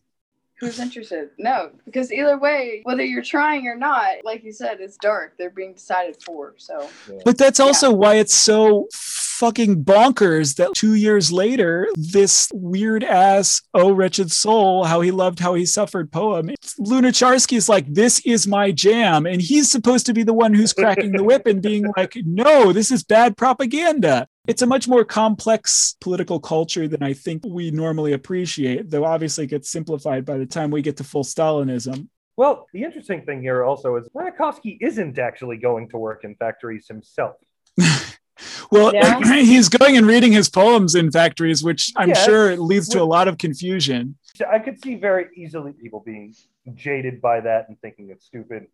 Speaker 1: Who's interested? No, because either way, whether you're trying or not, like you said, it's dark. They're being decided for. So
Speaker 4: But that's also why it's so fucking bonkers that two years later, this weird ass, oh, wretched soul, how he loved, how he suffered poem. Lunacharsky is like, this is my jam. And he's supposed to be the one who's cracking the whip and being like, no, this is bad propaganda. It's a much more complex political culture than I think we normally appreciate, though obviously it gets simplified by the time we get to full Stalinism.
Speaker 3: Well, the interesting thing here also is Mayakovsky isn't actually going to work in factories himself.
Speaker 4: Well,
Speaker 1: Yeah.
Speaker 4: he's going and reading his poems in factories, which I'm
Speaker 3: Yes.
Speaker 4: sure it leads to a lot of confusion.
Speaker 3: I could see very easily people being jaded by that and thinking it's stupid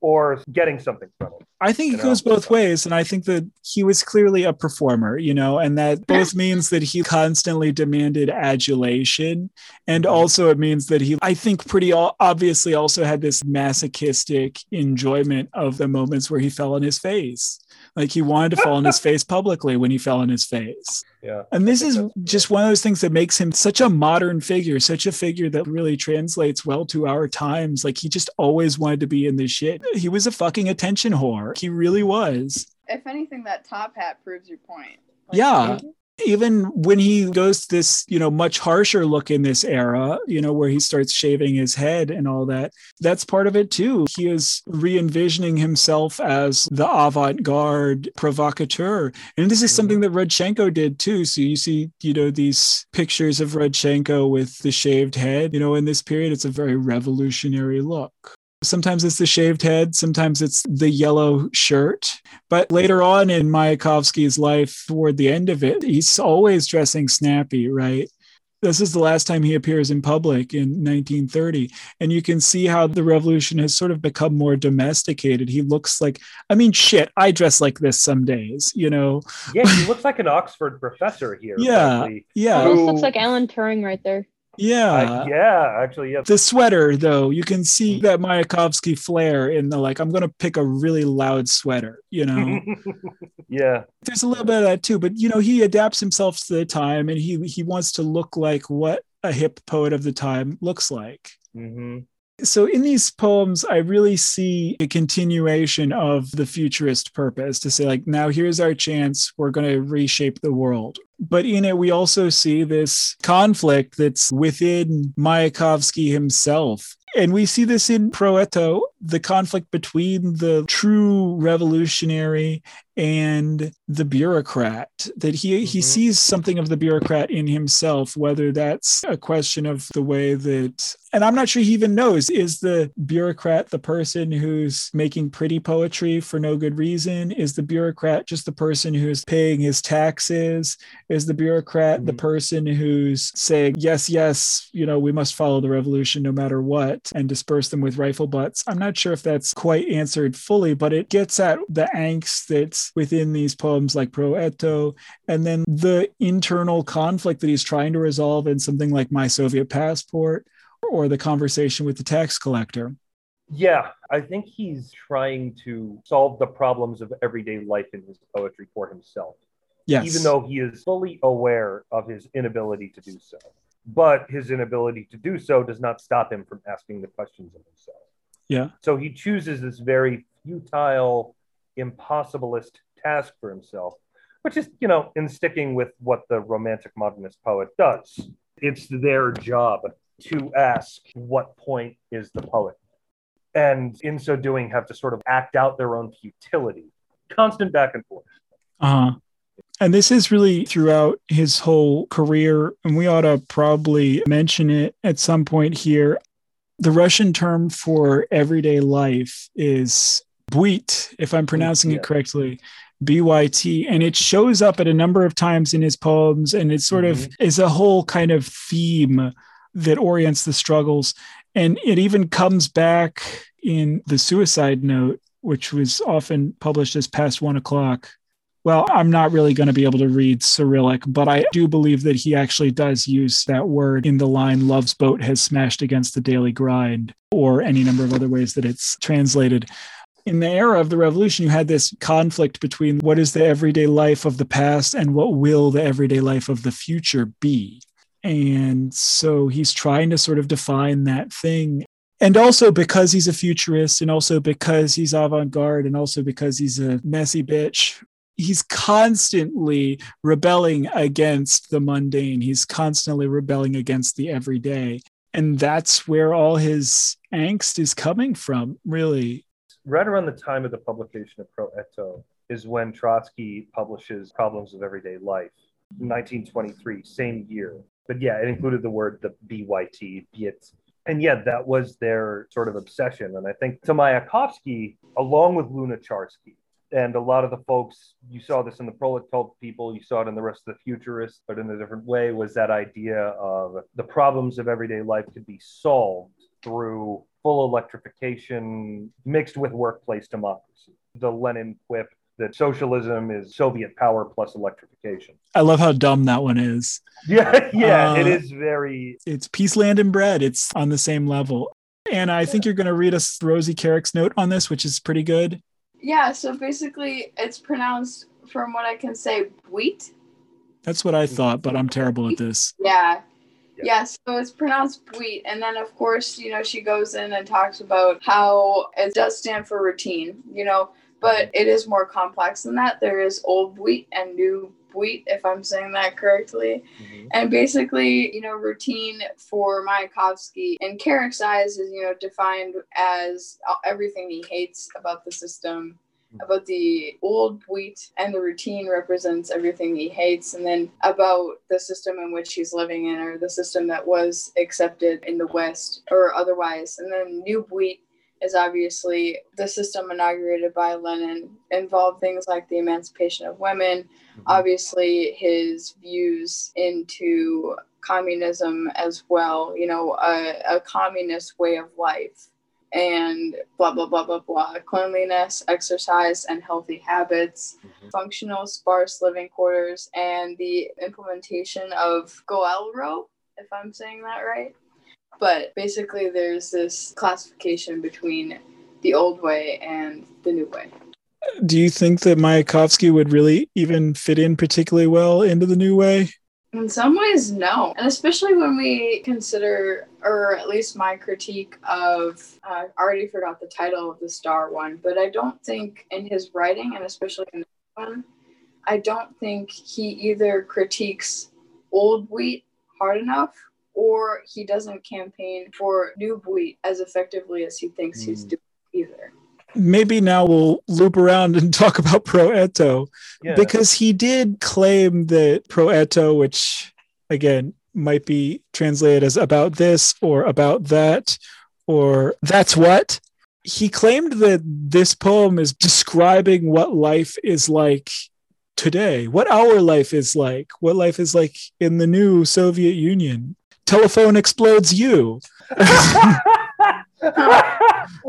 Speaker 3: or getting something from it.
Speaker 4: I think it goes both ways. And I think that he was clearly a performer, you know, and that both means that he constantly demanded adulation. And
Speaker 3: Mhm.
Speaker 4: also it means that he, I think, pretty obviously also had this masochistic enjoyment of the moments where he fell on his face. Like he wanted to fall on his face publicly when he fell on his face.
Speaker 3: Yeah.
Speaker 4: And this is just one of those things that makes him such a modern figure, such a figure that really translates well to our times. Like he just always wanted to be in this shit. He was a fucking attention whore. He really was.
Speaker 1: if anything, that top hat proves your point. Like,
Speaker 4: Yeah. Even when he goes to this, you know, much harsher look in this era, you know, where he starts shaving his head and all that, that's part of it too. He is re envisioning himself as the avant garde provocateur. And this is
Speaker 3: Mhm.
Speaker 4: something that Rodchenko did too. So you see, you know, these pictures of Rodchenko with the shaved head, you know, in this period, it's a very revolutionary look. Sometimes it's the shaved head, sometimes it's the yellow shirt. But later on in Mayakovsky's life, toward the end of it, he's always dressing snappy, right? This is the last time he appears in public in 1930. And you can see how the revolution has sort of become more domesticated. He looks like, I mean, shit, I dress like this some days, you know?
Speaker 3: Yeah, he looks like an Oxford professor here.
Speaker 4: Yeah.
Speaker 3: frankly.
Speaker 4: Yeah.
Speaker 2: Almost looks like Alan Turing right there.
Speaker 4: Yeah.
Speaker 3: Uh, yeah, actually, yeah.
Speaker 4: The sweater, though, you can see that Mayakovsky flair in the like, I'm going to pick a really loud sweater, you know?
Speaker 3: yeah.
Speaker 4: there's a little bit of that too but you know he adapts himself to the time and he he wants to look like what a hip poet of the time looks like
Speaker 3: hmm
Speaker 4: so in these poems i really see a continuation of the futurist purpose to say like now here's our chance. We're going to reshape the world. But in it we also see this conflict that's within mayakovsky himself and we see this in Pro Eto, the conflict between the true revolutionary and the bureaucrat that he he
Speaker 3: Mhm.
Speaker 4: sees something of the bureaucrat in himself whether that's a question of the way that and i'm not sure he even knows is the bureaucrat the person who's making pretty poetry for no good reason is the bureaucrat just the person who's paying his taxes is the bureaucrat the
Speaker 3: Mhm.
Speaker 4: person who's saying yes yes you know we must follow the revolution no matter what and disperse them with rifle butts. I'm not sure if that's quite answered fully but it gets at the angst that's within these poems like Pro Eto and then the internal conflict that he's trying to resolve in something like my soviet passport or the conversation with the tax collector.
Speaker 3: Yeah, I think he's trying to solve the problems of everyday life in his poetry for himself,
Speaker 4: yes.
Speaker 3: even though he is fully aware of his inability to do so. But his inability to do so does not stop him from asking the questions of himself.
Speaker 4: Yeah.
Speaker 3: So he chooses this very futile, impossibilist task for himself, which is, you know, in sticking with what the romantic modernist poet does. It's their job to ask what point is the poet. And in so doing, have to sort of act out their own futility. Constant back and forth.
Speaker 4: Uh-huh. And this is really throughout his whole career, and we ought to probably mention it at some point here. The Russian term for everyday life is buit, if I'm pronouncing
Speaker 3: yeah.
Speaker 4: it correctly, BYT. And it shows up at a number of times in his poems, and it sort of mm-hmm. is a whole kind of theme that orients the struggles. And it even comes back in the suicide note, which was often published as past one o'clock. Well, I'm not really going to be able to read Cyrillic, but I do believe that he actually does use that word in the line, Love's boat has smashed against the daily grind, or any number of other ways that it's translated. In the era of the revolution, you had this conflict between what is the everyday life of the past and what will the everyday life of the future be. And so he's trying to sort of define that thing. And also because he's a futurist, and also because he's avant garde, and also because he's a messy bitch, he's constantly rebelling against the mundane. He's constantly rebelling against the everyday. And that's where all his angst is coming from, really.
Speaker 3: Right around the time of the publication of Pro Eto is when Trotsky publishes Problems of Everyday Life, 1923, same year. But yeah, it included the word the BYT, Biet. And yeah, that was their sort of obsession. And I think to Mayakovsky, along with Lunacharsky, and a lot of the folks, you saw this in the proletariat people, you saw it in the rest of the futurists, but in a different way, was that idea of the problems of everyday life could be solved through full electrification mixed with workplace democracy. The Lenin quip that socialism is Soviet power plus electrification.
Speaker 4: I love how dumb that one is.
Speaker 3: Yeah, yeah,
Speaker 4: Uh,
Speaker 3: it is very.
Speaker 4: It's peace, land, and bread. It's on the same level. And I think you're going to read us Rosy Carrick's note on this, which is pretty good.
Speaker 1: Yeah, so basically it's pronounced from what I can say wheat.
Speaker 4: That's what I thought, but I'm terrible at this.
Speaker 1: Yeah.
Speaker 3: Yeah.
Speaker 1: Yeah, so it's pronounced wheat. And then, of course, you know, she goes in and talks about how it does stand for routine, you know, but mm-hmm. it is more complex than that. There is old wheat and new wheat, if I'm saying that correctly. Mm-hmm. And basically, you know, routine for Mayakovsky and Carrick's eyes is, you know, defined as everything he hates about the system, mm. about the old wheat, and the routine represents everything he hates, and then about the system in which he's living in, or the system that was accepted in the West or otherwise. And then new wheat is obviously the system inaugurated by Lenin, involved things like the emancipation of women, obviously his views into communism as well, you know, a, a communist way of life and blah blah blah blah blah cleanliness exercise and healthy habits
Speaker 3: Mhm.
Speaker 1: functional sparse living quarters and the implementation of goelro if i'm saying that right but basically there's this classification between the old way and the new way
Speaker 4: Do you think that Mayakovsky would really even fit in particularly well into the new way?
Speaker 1: In some ways, no. And especially when we consider, or at least my critique of, uh, I already forgot the title of the Star one, but I don't think in his writing, and especially in this one, I don't think he either critiques old wheat hard enough or he doesn't campaign for new wheat as effectively as he thinks he's
Speaker 3: Mm.
Speaker 1: doing either.
Speaker 4: Maybe now we'll loop around and talk about Pro Eto.
Speaker 3: Yeah.
Speaker 4: because he did claim that pro eto which again might be translated as about this or about that or that's what he claimed that this poem is describing what life is like today what our life is like what life is like in the new soviet union telephone explodes you
Speaker 3: oh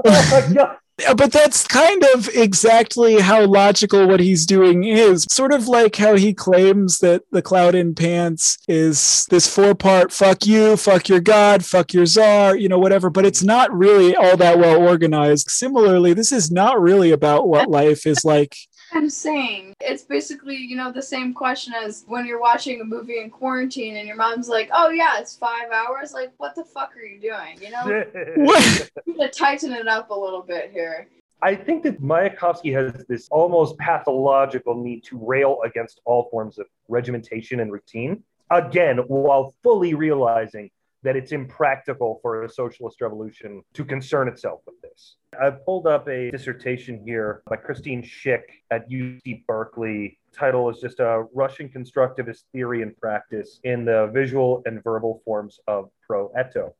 Speaker 3: my god.
Speaker 4: Yeah, but that's kind of exactly how logical what he's doing is. Sort of like how he claims that the Cloud in Pants is this four part fuck you, fuck your God, fuck your czar, you know, whatever. But it's not really all that well organized. Similarly, this is not really about what life is like
Speaker 1: I'm saying it's basically, you know, the same question as when you're watching a movie in quarantine and your mom's like, "Oh yeah, it's five hours." Like, what the fuck are you doing? You know,
Speaker 4: What?
Speaker 1: you need to tighten it up a little bit here.
Speaker 3: I think that Mayakovsky has this almost pathological need to rail against all forms of regimentation and routine, again, while fully realizing that it's impractical for a socialist revolution to concern itself with this. I've pulled up a dissertation here by Christine Schick at UC Berkeley. Title is just a Russian constructivist theory and practice in the visual and verbal forms of pro-eto.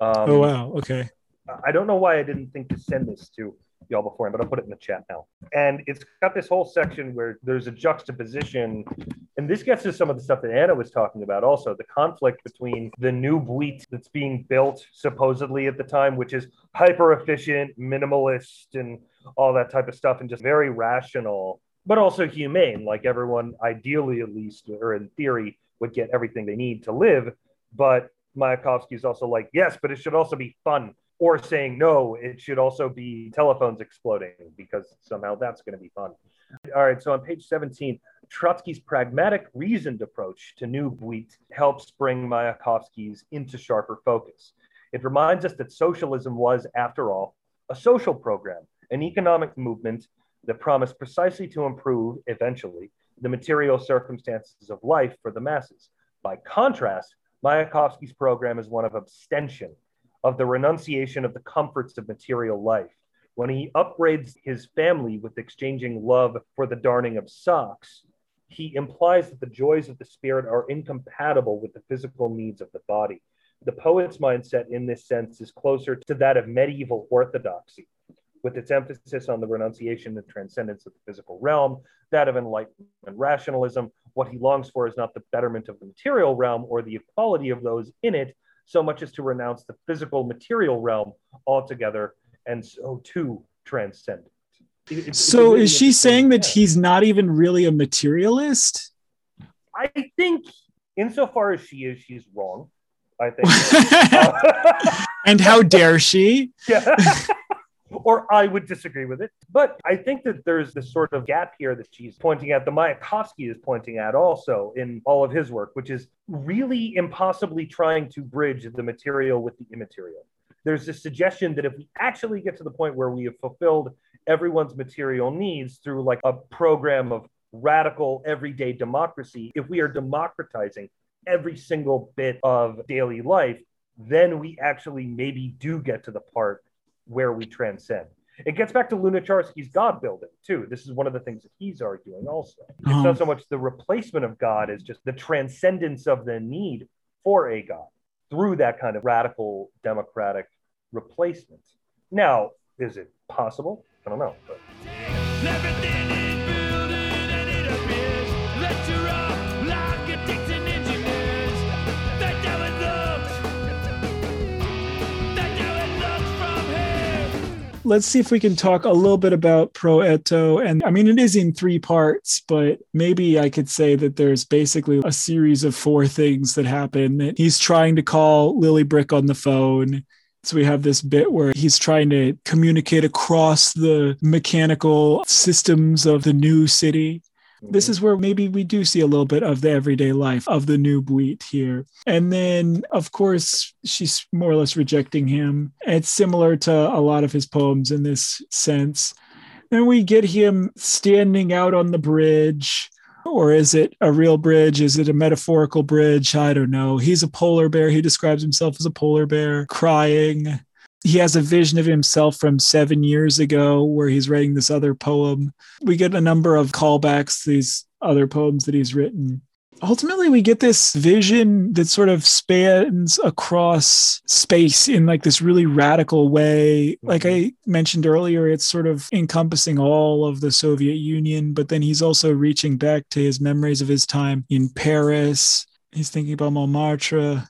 Speaker 3: Um,
Speaker 4: Oh wow. Okay.
Speaker 3: I don't know why I didn't think to send this to y'all beforehand, but I'll put it in the chat now. And it's got this whole section where there's a juxtaposition, and this gets to some of the stuff that Anna was talking about also the conflict between the new Buit that's being built supposedly at the time, which is hyper efficient, minimalist, and all that type of stuff, and just very rational, but also humane. Like everyone, ideally at least, or in theory, would get everything they need to live. But Mayakovsky is also like, yes, but it should also be fun or saying no, it should also be telephones exploding because somehow that's going to be fun. All right, so on page 17, Trotsky's pragmatic, reasoned approach to New Buit helps bring Mayakovsky's into sharper focus. It reminds us that socialism was, after all, a social program, an economic movement that promised precisely to improve, eventually, the material circumstances of life for the masses. By contrast, Mayakovsky's program is one of abstention, of the renunciation of the comforts of material life. When he upbraids his family with exchanging love for the darning of socks, he implies that the joys of the spirit are incompatible with the physical needs of the body. The poet's mindset, in this sense, is closer to that of medieval orthodoxy, with its emphasis on the renunciation and transcendence of the physical realm, that of enlightenment rationalism. What he longs for is not the betterment of the material realm or the equality of those in it, so much as to renounce the physical material realm altogether and so too transcend. It's- it's
Speaker 4: So
Speaker 3: really
Speaker 4: is she saying that he's not even really a materialist?
Speaker 3: I think, insofar as she is, she's wrong. I think.
Speaker 4: And how dare she?
Speaker 3: yeah. or I would disagree with it. But I think that there's this sort of gap here that she's pointing at, the Mayakovsky is pointing at also in all of his work, which is really impossibly trying to bridge the material with the immaterial. There's this suggestion that if we actually get to the point where we have fulfilled everyone's material needs through like a program of radical everyday democracy, if we are democratizing every single bit of daily life, then we actually maybe do get to the part where we transcend. It gets back to Lunacharsky's God building, too. This is one of the things that he's arguing also. It's
Speaker 4: Oh.
Speaker 3: not so um, much the replacement of God as just the transcendence of the need for a God through that kind of radical democratic replacement. Now, is it possible? I don't know. But
Speaker 6: Everything is building and it appears that you're up like a Dixon engineers. That's how it looks. That's how it looks from here.
Speaker 4: Let's see if we can talk a little bit about Pro Eto. And I mean, it is in three parts, but maybe I could say that there's basically a series of four things that happen. That he's trying to call Lily Brik on the phone. So we have this bit where he's trying to communicate across the mechanical systems of the new city. This mm-hmm. is where maybe we do see a little bit of the everyday life of the new Buit here. And then, of course, she's more or less rejecting him. It's similar to a lot of his poems in this sense. Then we get him standing out on the bridge. Or is it a real bridge? Is it a metaphorical bridge? I don't know. He's a polar bear. He describes himself as a polar bear crying he has a vision of himself from seven years ago where he's writing this other poem. We get a number of callbacks these other poems that he's written. Ultimately, we get this vision that sort of spans across space in like this really radical way. Like mm-hmm. I mentioned earlier, it's sort of encompassing all of the Soviet Union, but then he's also reaching back to his memories of his time in Paris. He's thinking about Montmartre.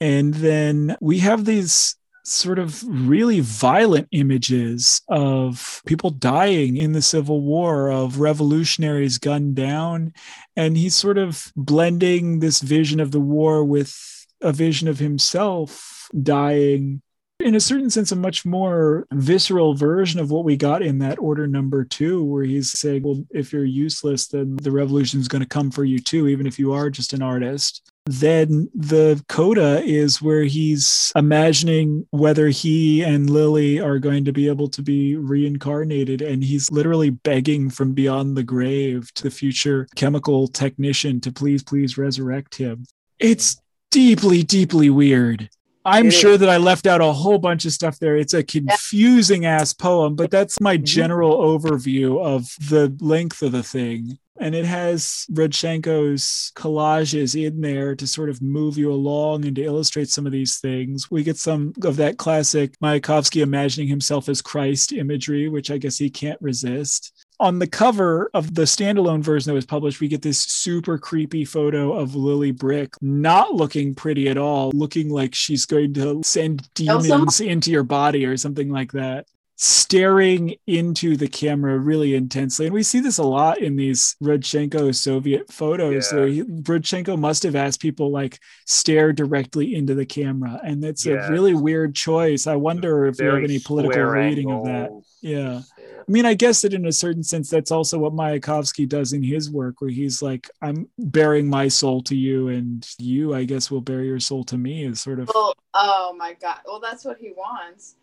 Speaker 4: And then we have these sort of really violent images of people dying in the Civil War, of revolutionaries gunned down. And he's sort of blending this vision of the war with a vision of himself dying in a certain sense, a much more visceral version of what we got in that order number two, where he's saying, Well, if you're useless, then the revolution's going to come for you too, even if you are just an artist. Then the coda is where he's imagining whether he and Lily are going to be able to be reincarnated. And he's literally begging from beyond the grave to the future chemical technician to please, please resurrect him. It's deeply, deeply weird. I'm
Speaker 3: It
Speaker 4: sure
Speaker 3: is.
Speaker 4: that I left out a whole bunch of stuff there. It's a confusing ass poem, but that's my mm-hmm. general overview of the length of the thing. And it has Rodchenko's collages in there to sort of move you along and to illustrate some of these things. We get some of that classic Mayakovsky imagining himself as Christ imagery, which I guess he can't resist on the cover of the standalone version that was published, we get this super creepy photo of Lily Brik not looking pretty at all, looking like she's going to send demons into your body or something like that. Staring into the camera really intensely. And we see this a lot in these Rodchenko Soviet photos.
Speaker 3: Yeah.
Speaker 4: Where he, Rodchenko must have asked people like stare directly into the camera. And it's
Speaker 3: Yeah.
Speaker 4: a really weird choice. I wonder if you have any political
Speaker 3: square
Speaker 4: reading of that. Yeah. I mean, I guess that in a certain sense, that's also what Mayakovsky does in his work, where he's like, I'm bearing my soul to you, and you, I guess, will bear your soul to me, is sort of.
Speaker 1: Well, oh my god. Well, that's what he wants.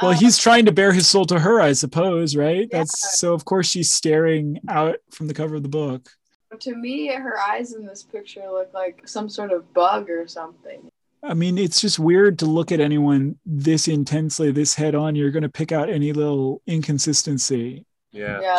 Speaker 4: Well,
Speaker 1: Um,
Speaker 4: he's trying to bear his soul to her, I suppose, right?
Speaker 1: Yeah.
Speaker 4: That's so, of course, she's staring out from the cover of the book.
Speaker 1: to me, her eyes in this picture look like some sort of bug or something.
Speaker 4: I mean, it's just weird to look at anyone this intensely, this head on. You're going to pick out any little inconsistency.
Speaker 3: Yeah.
Speaker 1: Yeah.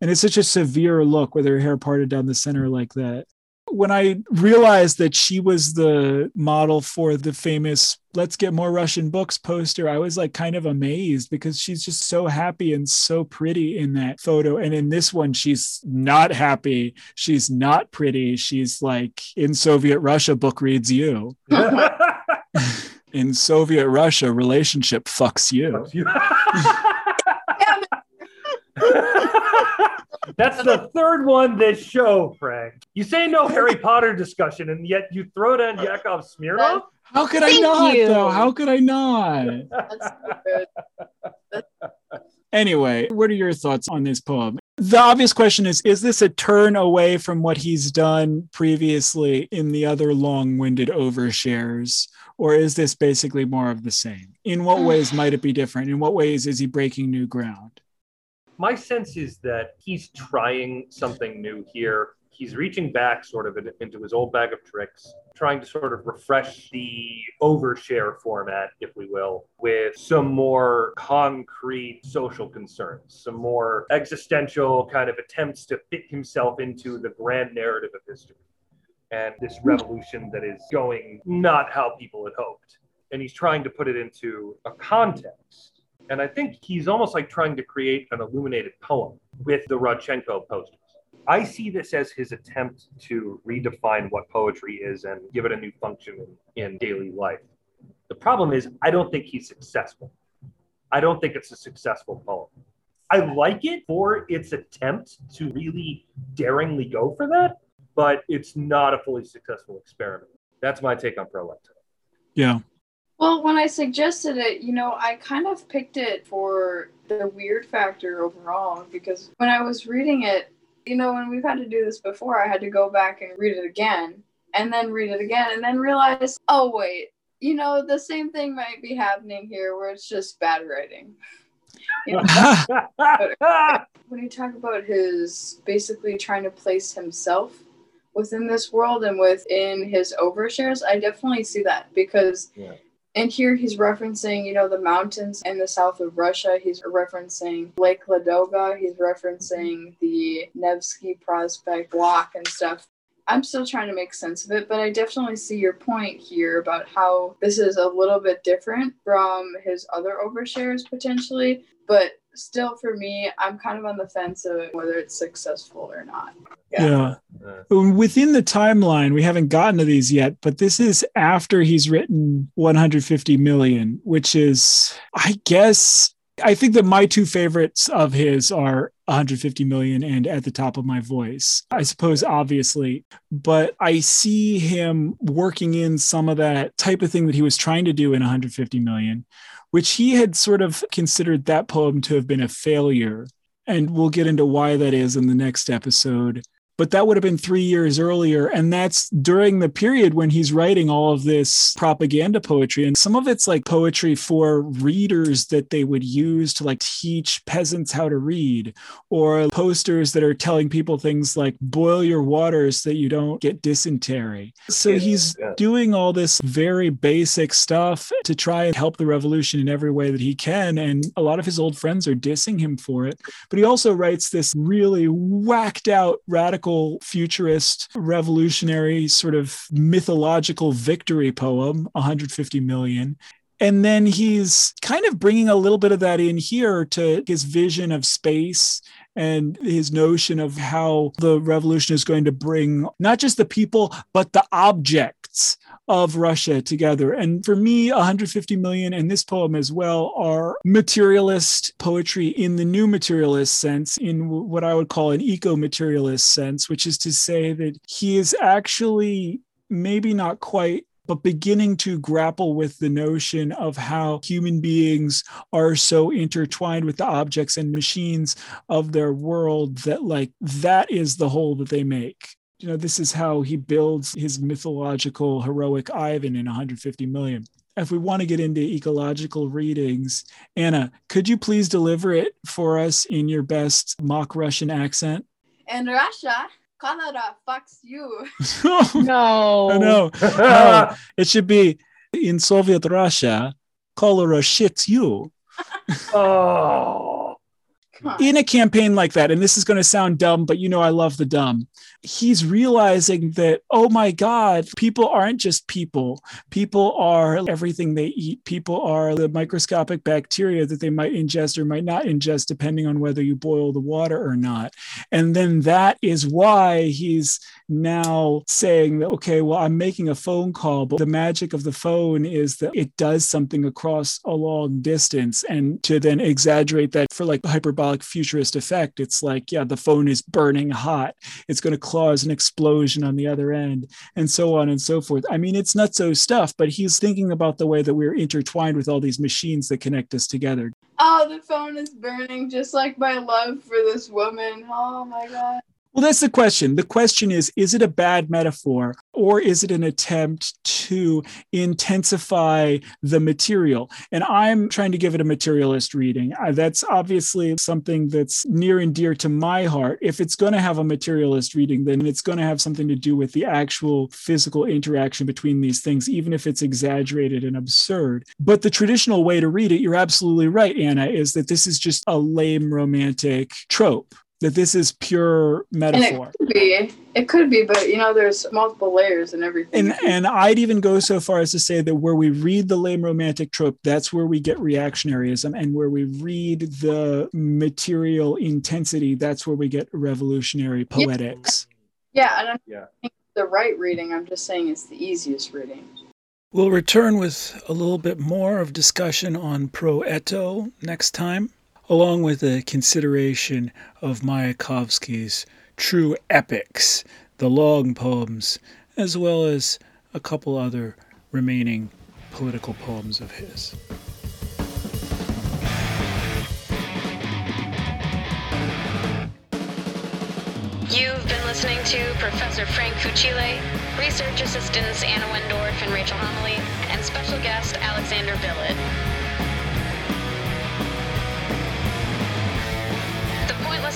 Speaker 4: And it's such a severe look with her hair parted down the center like that. When I realized that she was the model for the famous Let's Get More Russian Books poster, I was like kind of amazed because she's just so happy and so pretty in that photo. And in this one, she's not happy. She's not pretty. She's like in Soviet Russia, book reads you. In Soviet Russia, relationship fucks you.
Speaker 3: Fuck you. That's the third one this show, Frank. You say no Harry Potter discussion, and yet you throw down Yakov Smirnoff?
Speaker 4: How could I
Speaker 2: Thank
Speaker 4: not,
Speaker 2: you.
Speaker 4: though? How could I not?
Speaker 1: That's so good.
Speaker 4: Anyway, what are your thoughts on this poem? The obvious question is Is this a turn away from what he's done previously in the other long winded overshares? Or is this basically more of the same? In what ways might it be different? In what ways is he breaking new ground?
Speaker 3: My sense is that he's trying something new here. He's reaching back sort of into his old bag of tricks, trying to sort of refresh the overshare format, if we will, with some more concrete social concerns, some more existential kind of attempts to fit himself into the grand narrative of history and this revolution that is going not how people had hoped. And he's trying to put it into a context. And I think he's almost like trying to create an illuminated poem with the Rodchenko posters. I see this as his attempt to redefine what poetry is and give it a new function in, in daily life. The problem is, I don't think he's successful. I don't think it's a successful poem. I like it for its attempt to really daringly go for that, but it's not a fully successful experiment. That's my take on Prolecta.
Speaker 4: Yeah.
Speaker 1: Well, when I suggested it, you know, I kind of picked it for the weird factor overall because when I was reading it, you know, when we've had to do this before, I had to go back and read it again and then read it again and then realize, oh, wait, you know, the same thing might be happening here where it's just bad writing. You know, when you talk about his basically trying to place himself within this world and within his overshares, I definitely see that because
Speaker 3: Yeah.
Speaker 1: And here he's referencing, you know, the mountains in the south of Russia. He's referencing Lake Ladoga. He's referencing the Nevsky Prospect block and stuff. I'm still trying to make sense of it, but I definitely see your point here about how this is a little bit different from his other overshares potentially. But still, for me, I'm kind of on the fence of whether it's successful or not.
Speaker 4: Yeah.
Speaker 3: Uh,
Speaker 4: Within the timeline, we haven't gotten to these yet, but this is after he's written 150 million, which is, I guess, I think that my two favorites of his are 150 million and at the top of my voice. I suppose, obviously, but I see him working in some of that type of thing that he was trying to do in 150 million, which he had sort of considered that poem to have been a failure. And we'll get into why that is in the next episode but that would have been three years earlier. And that's during the period when he's writing all of this propaganda poetry. And some of it's like poetry for readers that they would use to like teach peasants how to read, or posters that are telling people things like boil your water so that you don't get dysentery. So he's
Speaker 3: Yeah.
Speaker 4: doing all this very basic stuff to try and help the revolution in every way that he can. And a lot of his old friends are dissing him for it. But he also writes this really whacked out, radical, futurist, revolutionary, sort of mythological victory poem, 150 million. And then he's kind of bringing a little bit of that in here to his vision of space and his notion of how the revolution is going to bring not just the people, but the objects of Russia together. And for me, 150 million and this poem as well are materialist poetry in the new materialist sense, in what I would call an eco materialist sense, which is to say that he is actually maybe not quite but beginning to grapple with the notion of how human beings are so intertwined with the objects and machines of their world that like that is the whole that they make you know this is how he builds his mythological heroic ivan in 150 million if we want to get into ecological readings anna could you please deliver it for us in your best mock russian accent
Speaker 1: In Russia, Canada fucks you.
Speaker 2: No.
Speaker 4: no no oh, no it should be in soviet russia cholera shits you
Speaker 3: oh.
Speaker 1: Come on.
Speaker 4: in a campaign like that, and this is going to sound dumb, but you know, I love the dumb. He's realizing that, oh my God, people aren't just people. People are everything they eat. People are the microscopic bacteria that they might ingest or might not ingest, depending on whether you boil the water or not. And then that is why he's now saying that, okay, well, I'm making a phone call, but the magic of the phone is that it does something across a long distance. And to then exaggerate that for like hyperbolic futurist effect, it's like, yeah, the phone is burning hot. It's going to cause an explosion on the other end, and so on and so forth. I mean, it's nutso stuff, but he's thinking about the way that we're intertwined with all these machines that connect us together.
Speaker 1: Oh, the phone is burning just like my love for this woman. Oh my god.
Speaker 4: Well, that's the question. The question is is it a bad metaphor or is it an attempt to intensify the material? And I'm trying to give it a materialist reading. Uh, that's obviously something that's near and dear to my heart. If it's going to have a materialist reading, then it's going to have something to do with the actual physical interaction between these things, even if it's exaggerated and absurd. But the traditional way to read it, you're absolutely right, Anna, is that this is just a lame romantic trope. That this is pure
Speaker 1: And
Speaker 4: metaphor.
Speaker 1: it could be. It could be, but you know, there's multiple layers and everything.
Speaker 4: and and I'd even go so far as to say that where we read the lame romantic trope, that's where we get reactionaryism, and where we read the material intensity, that's where we get revolutionary poetics.
Speaker 1: yeah, and I'm
Speaker 3: Yeah.
Speaker 1: the right reading. I'm just saying it's the easiest reading.
Speaker 4: We'll return with a little bit more of discussion on Pro Eto next time, along with a consideration of Mayakovsky's true epics, the long poems, as well as a couple other remaining political poems of his.
Speaker 5: You've been listening to Professor Frank Fucile, research assistants Anna Wendorf and Rachel Homily, and special guest Alexander Billet.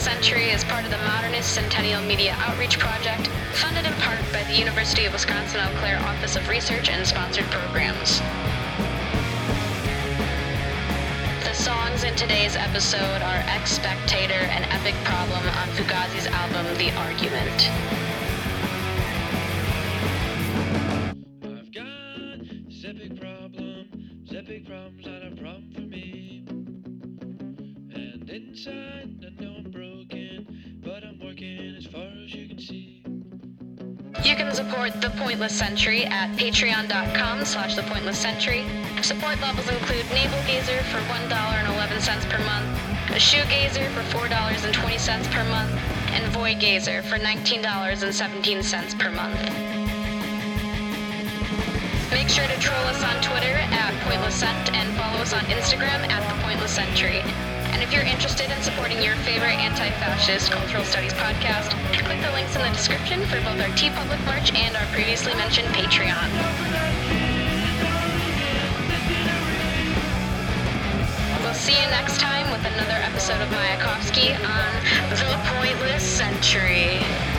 Speaker 5: Century is part of the Modernist Centennial Media Outreach Project, funded in part by the University of Wisconsin Eau Claire Office of Research and sponsored programs. The songs in today's episode are Ex Spectator and Epic Problem on Fugazi's album The Argument.
Speaker 6: Epic problem, epic problem's not a problem for me. And inside, you can
Speaker 5: support The Pointless Century at patreon.com slash The Pointless Century. Support levels include Navel Gazer for $1.11 per month, a Shoegazer for $4.20 per month, and Void Gazer for $19.17 per month. Make sure to troll us on Twitter at Pointless PointlessCent and follow us on Instagram at The Pointless Century. And if you're interested in supporting your favorite anti-fascist cultural studies podcast, click the links in the description for both our TeePublic March and our previously mentioned Patreon. We'll see you next time with another episode of Mayakovsky on The Pointless Century.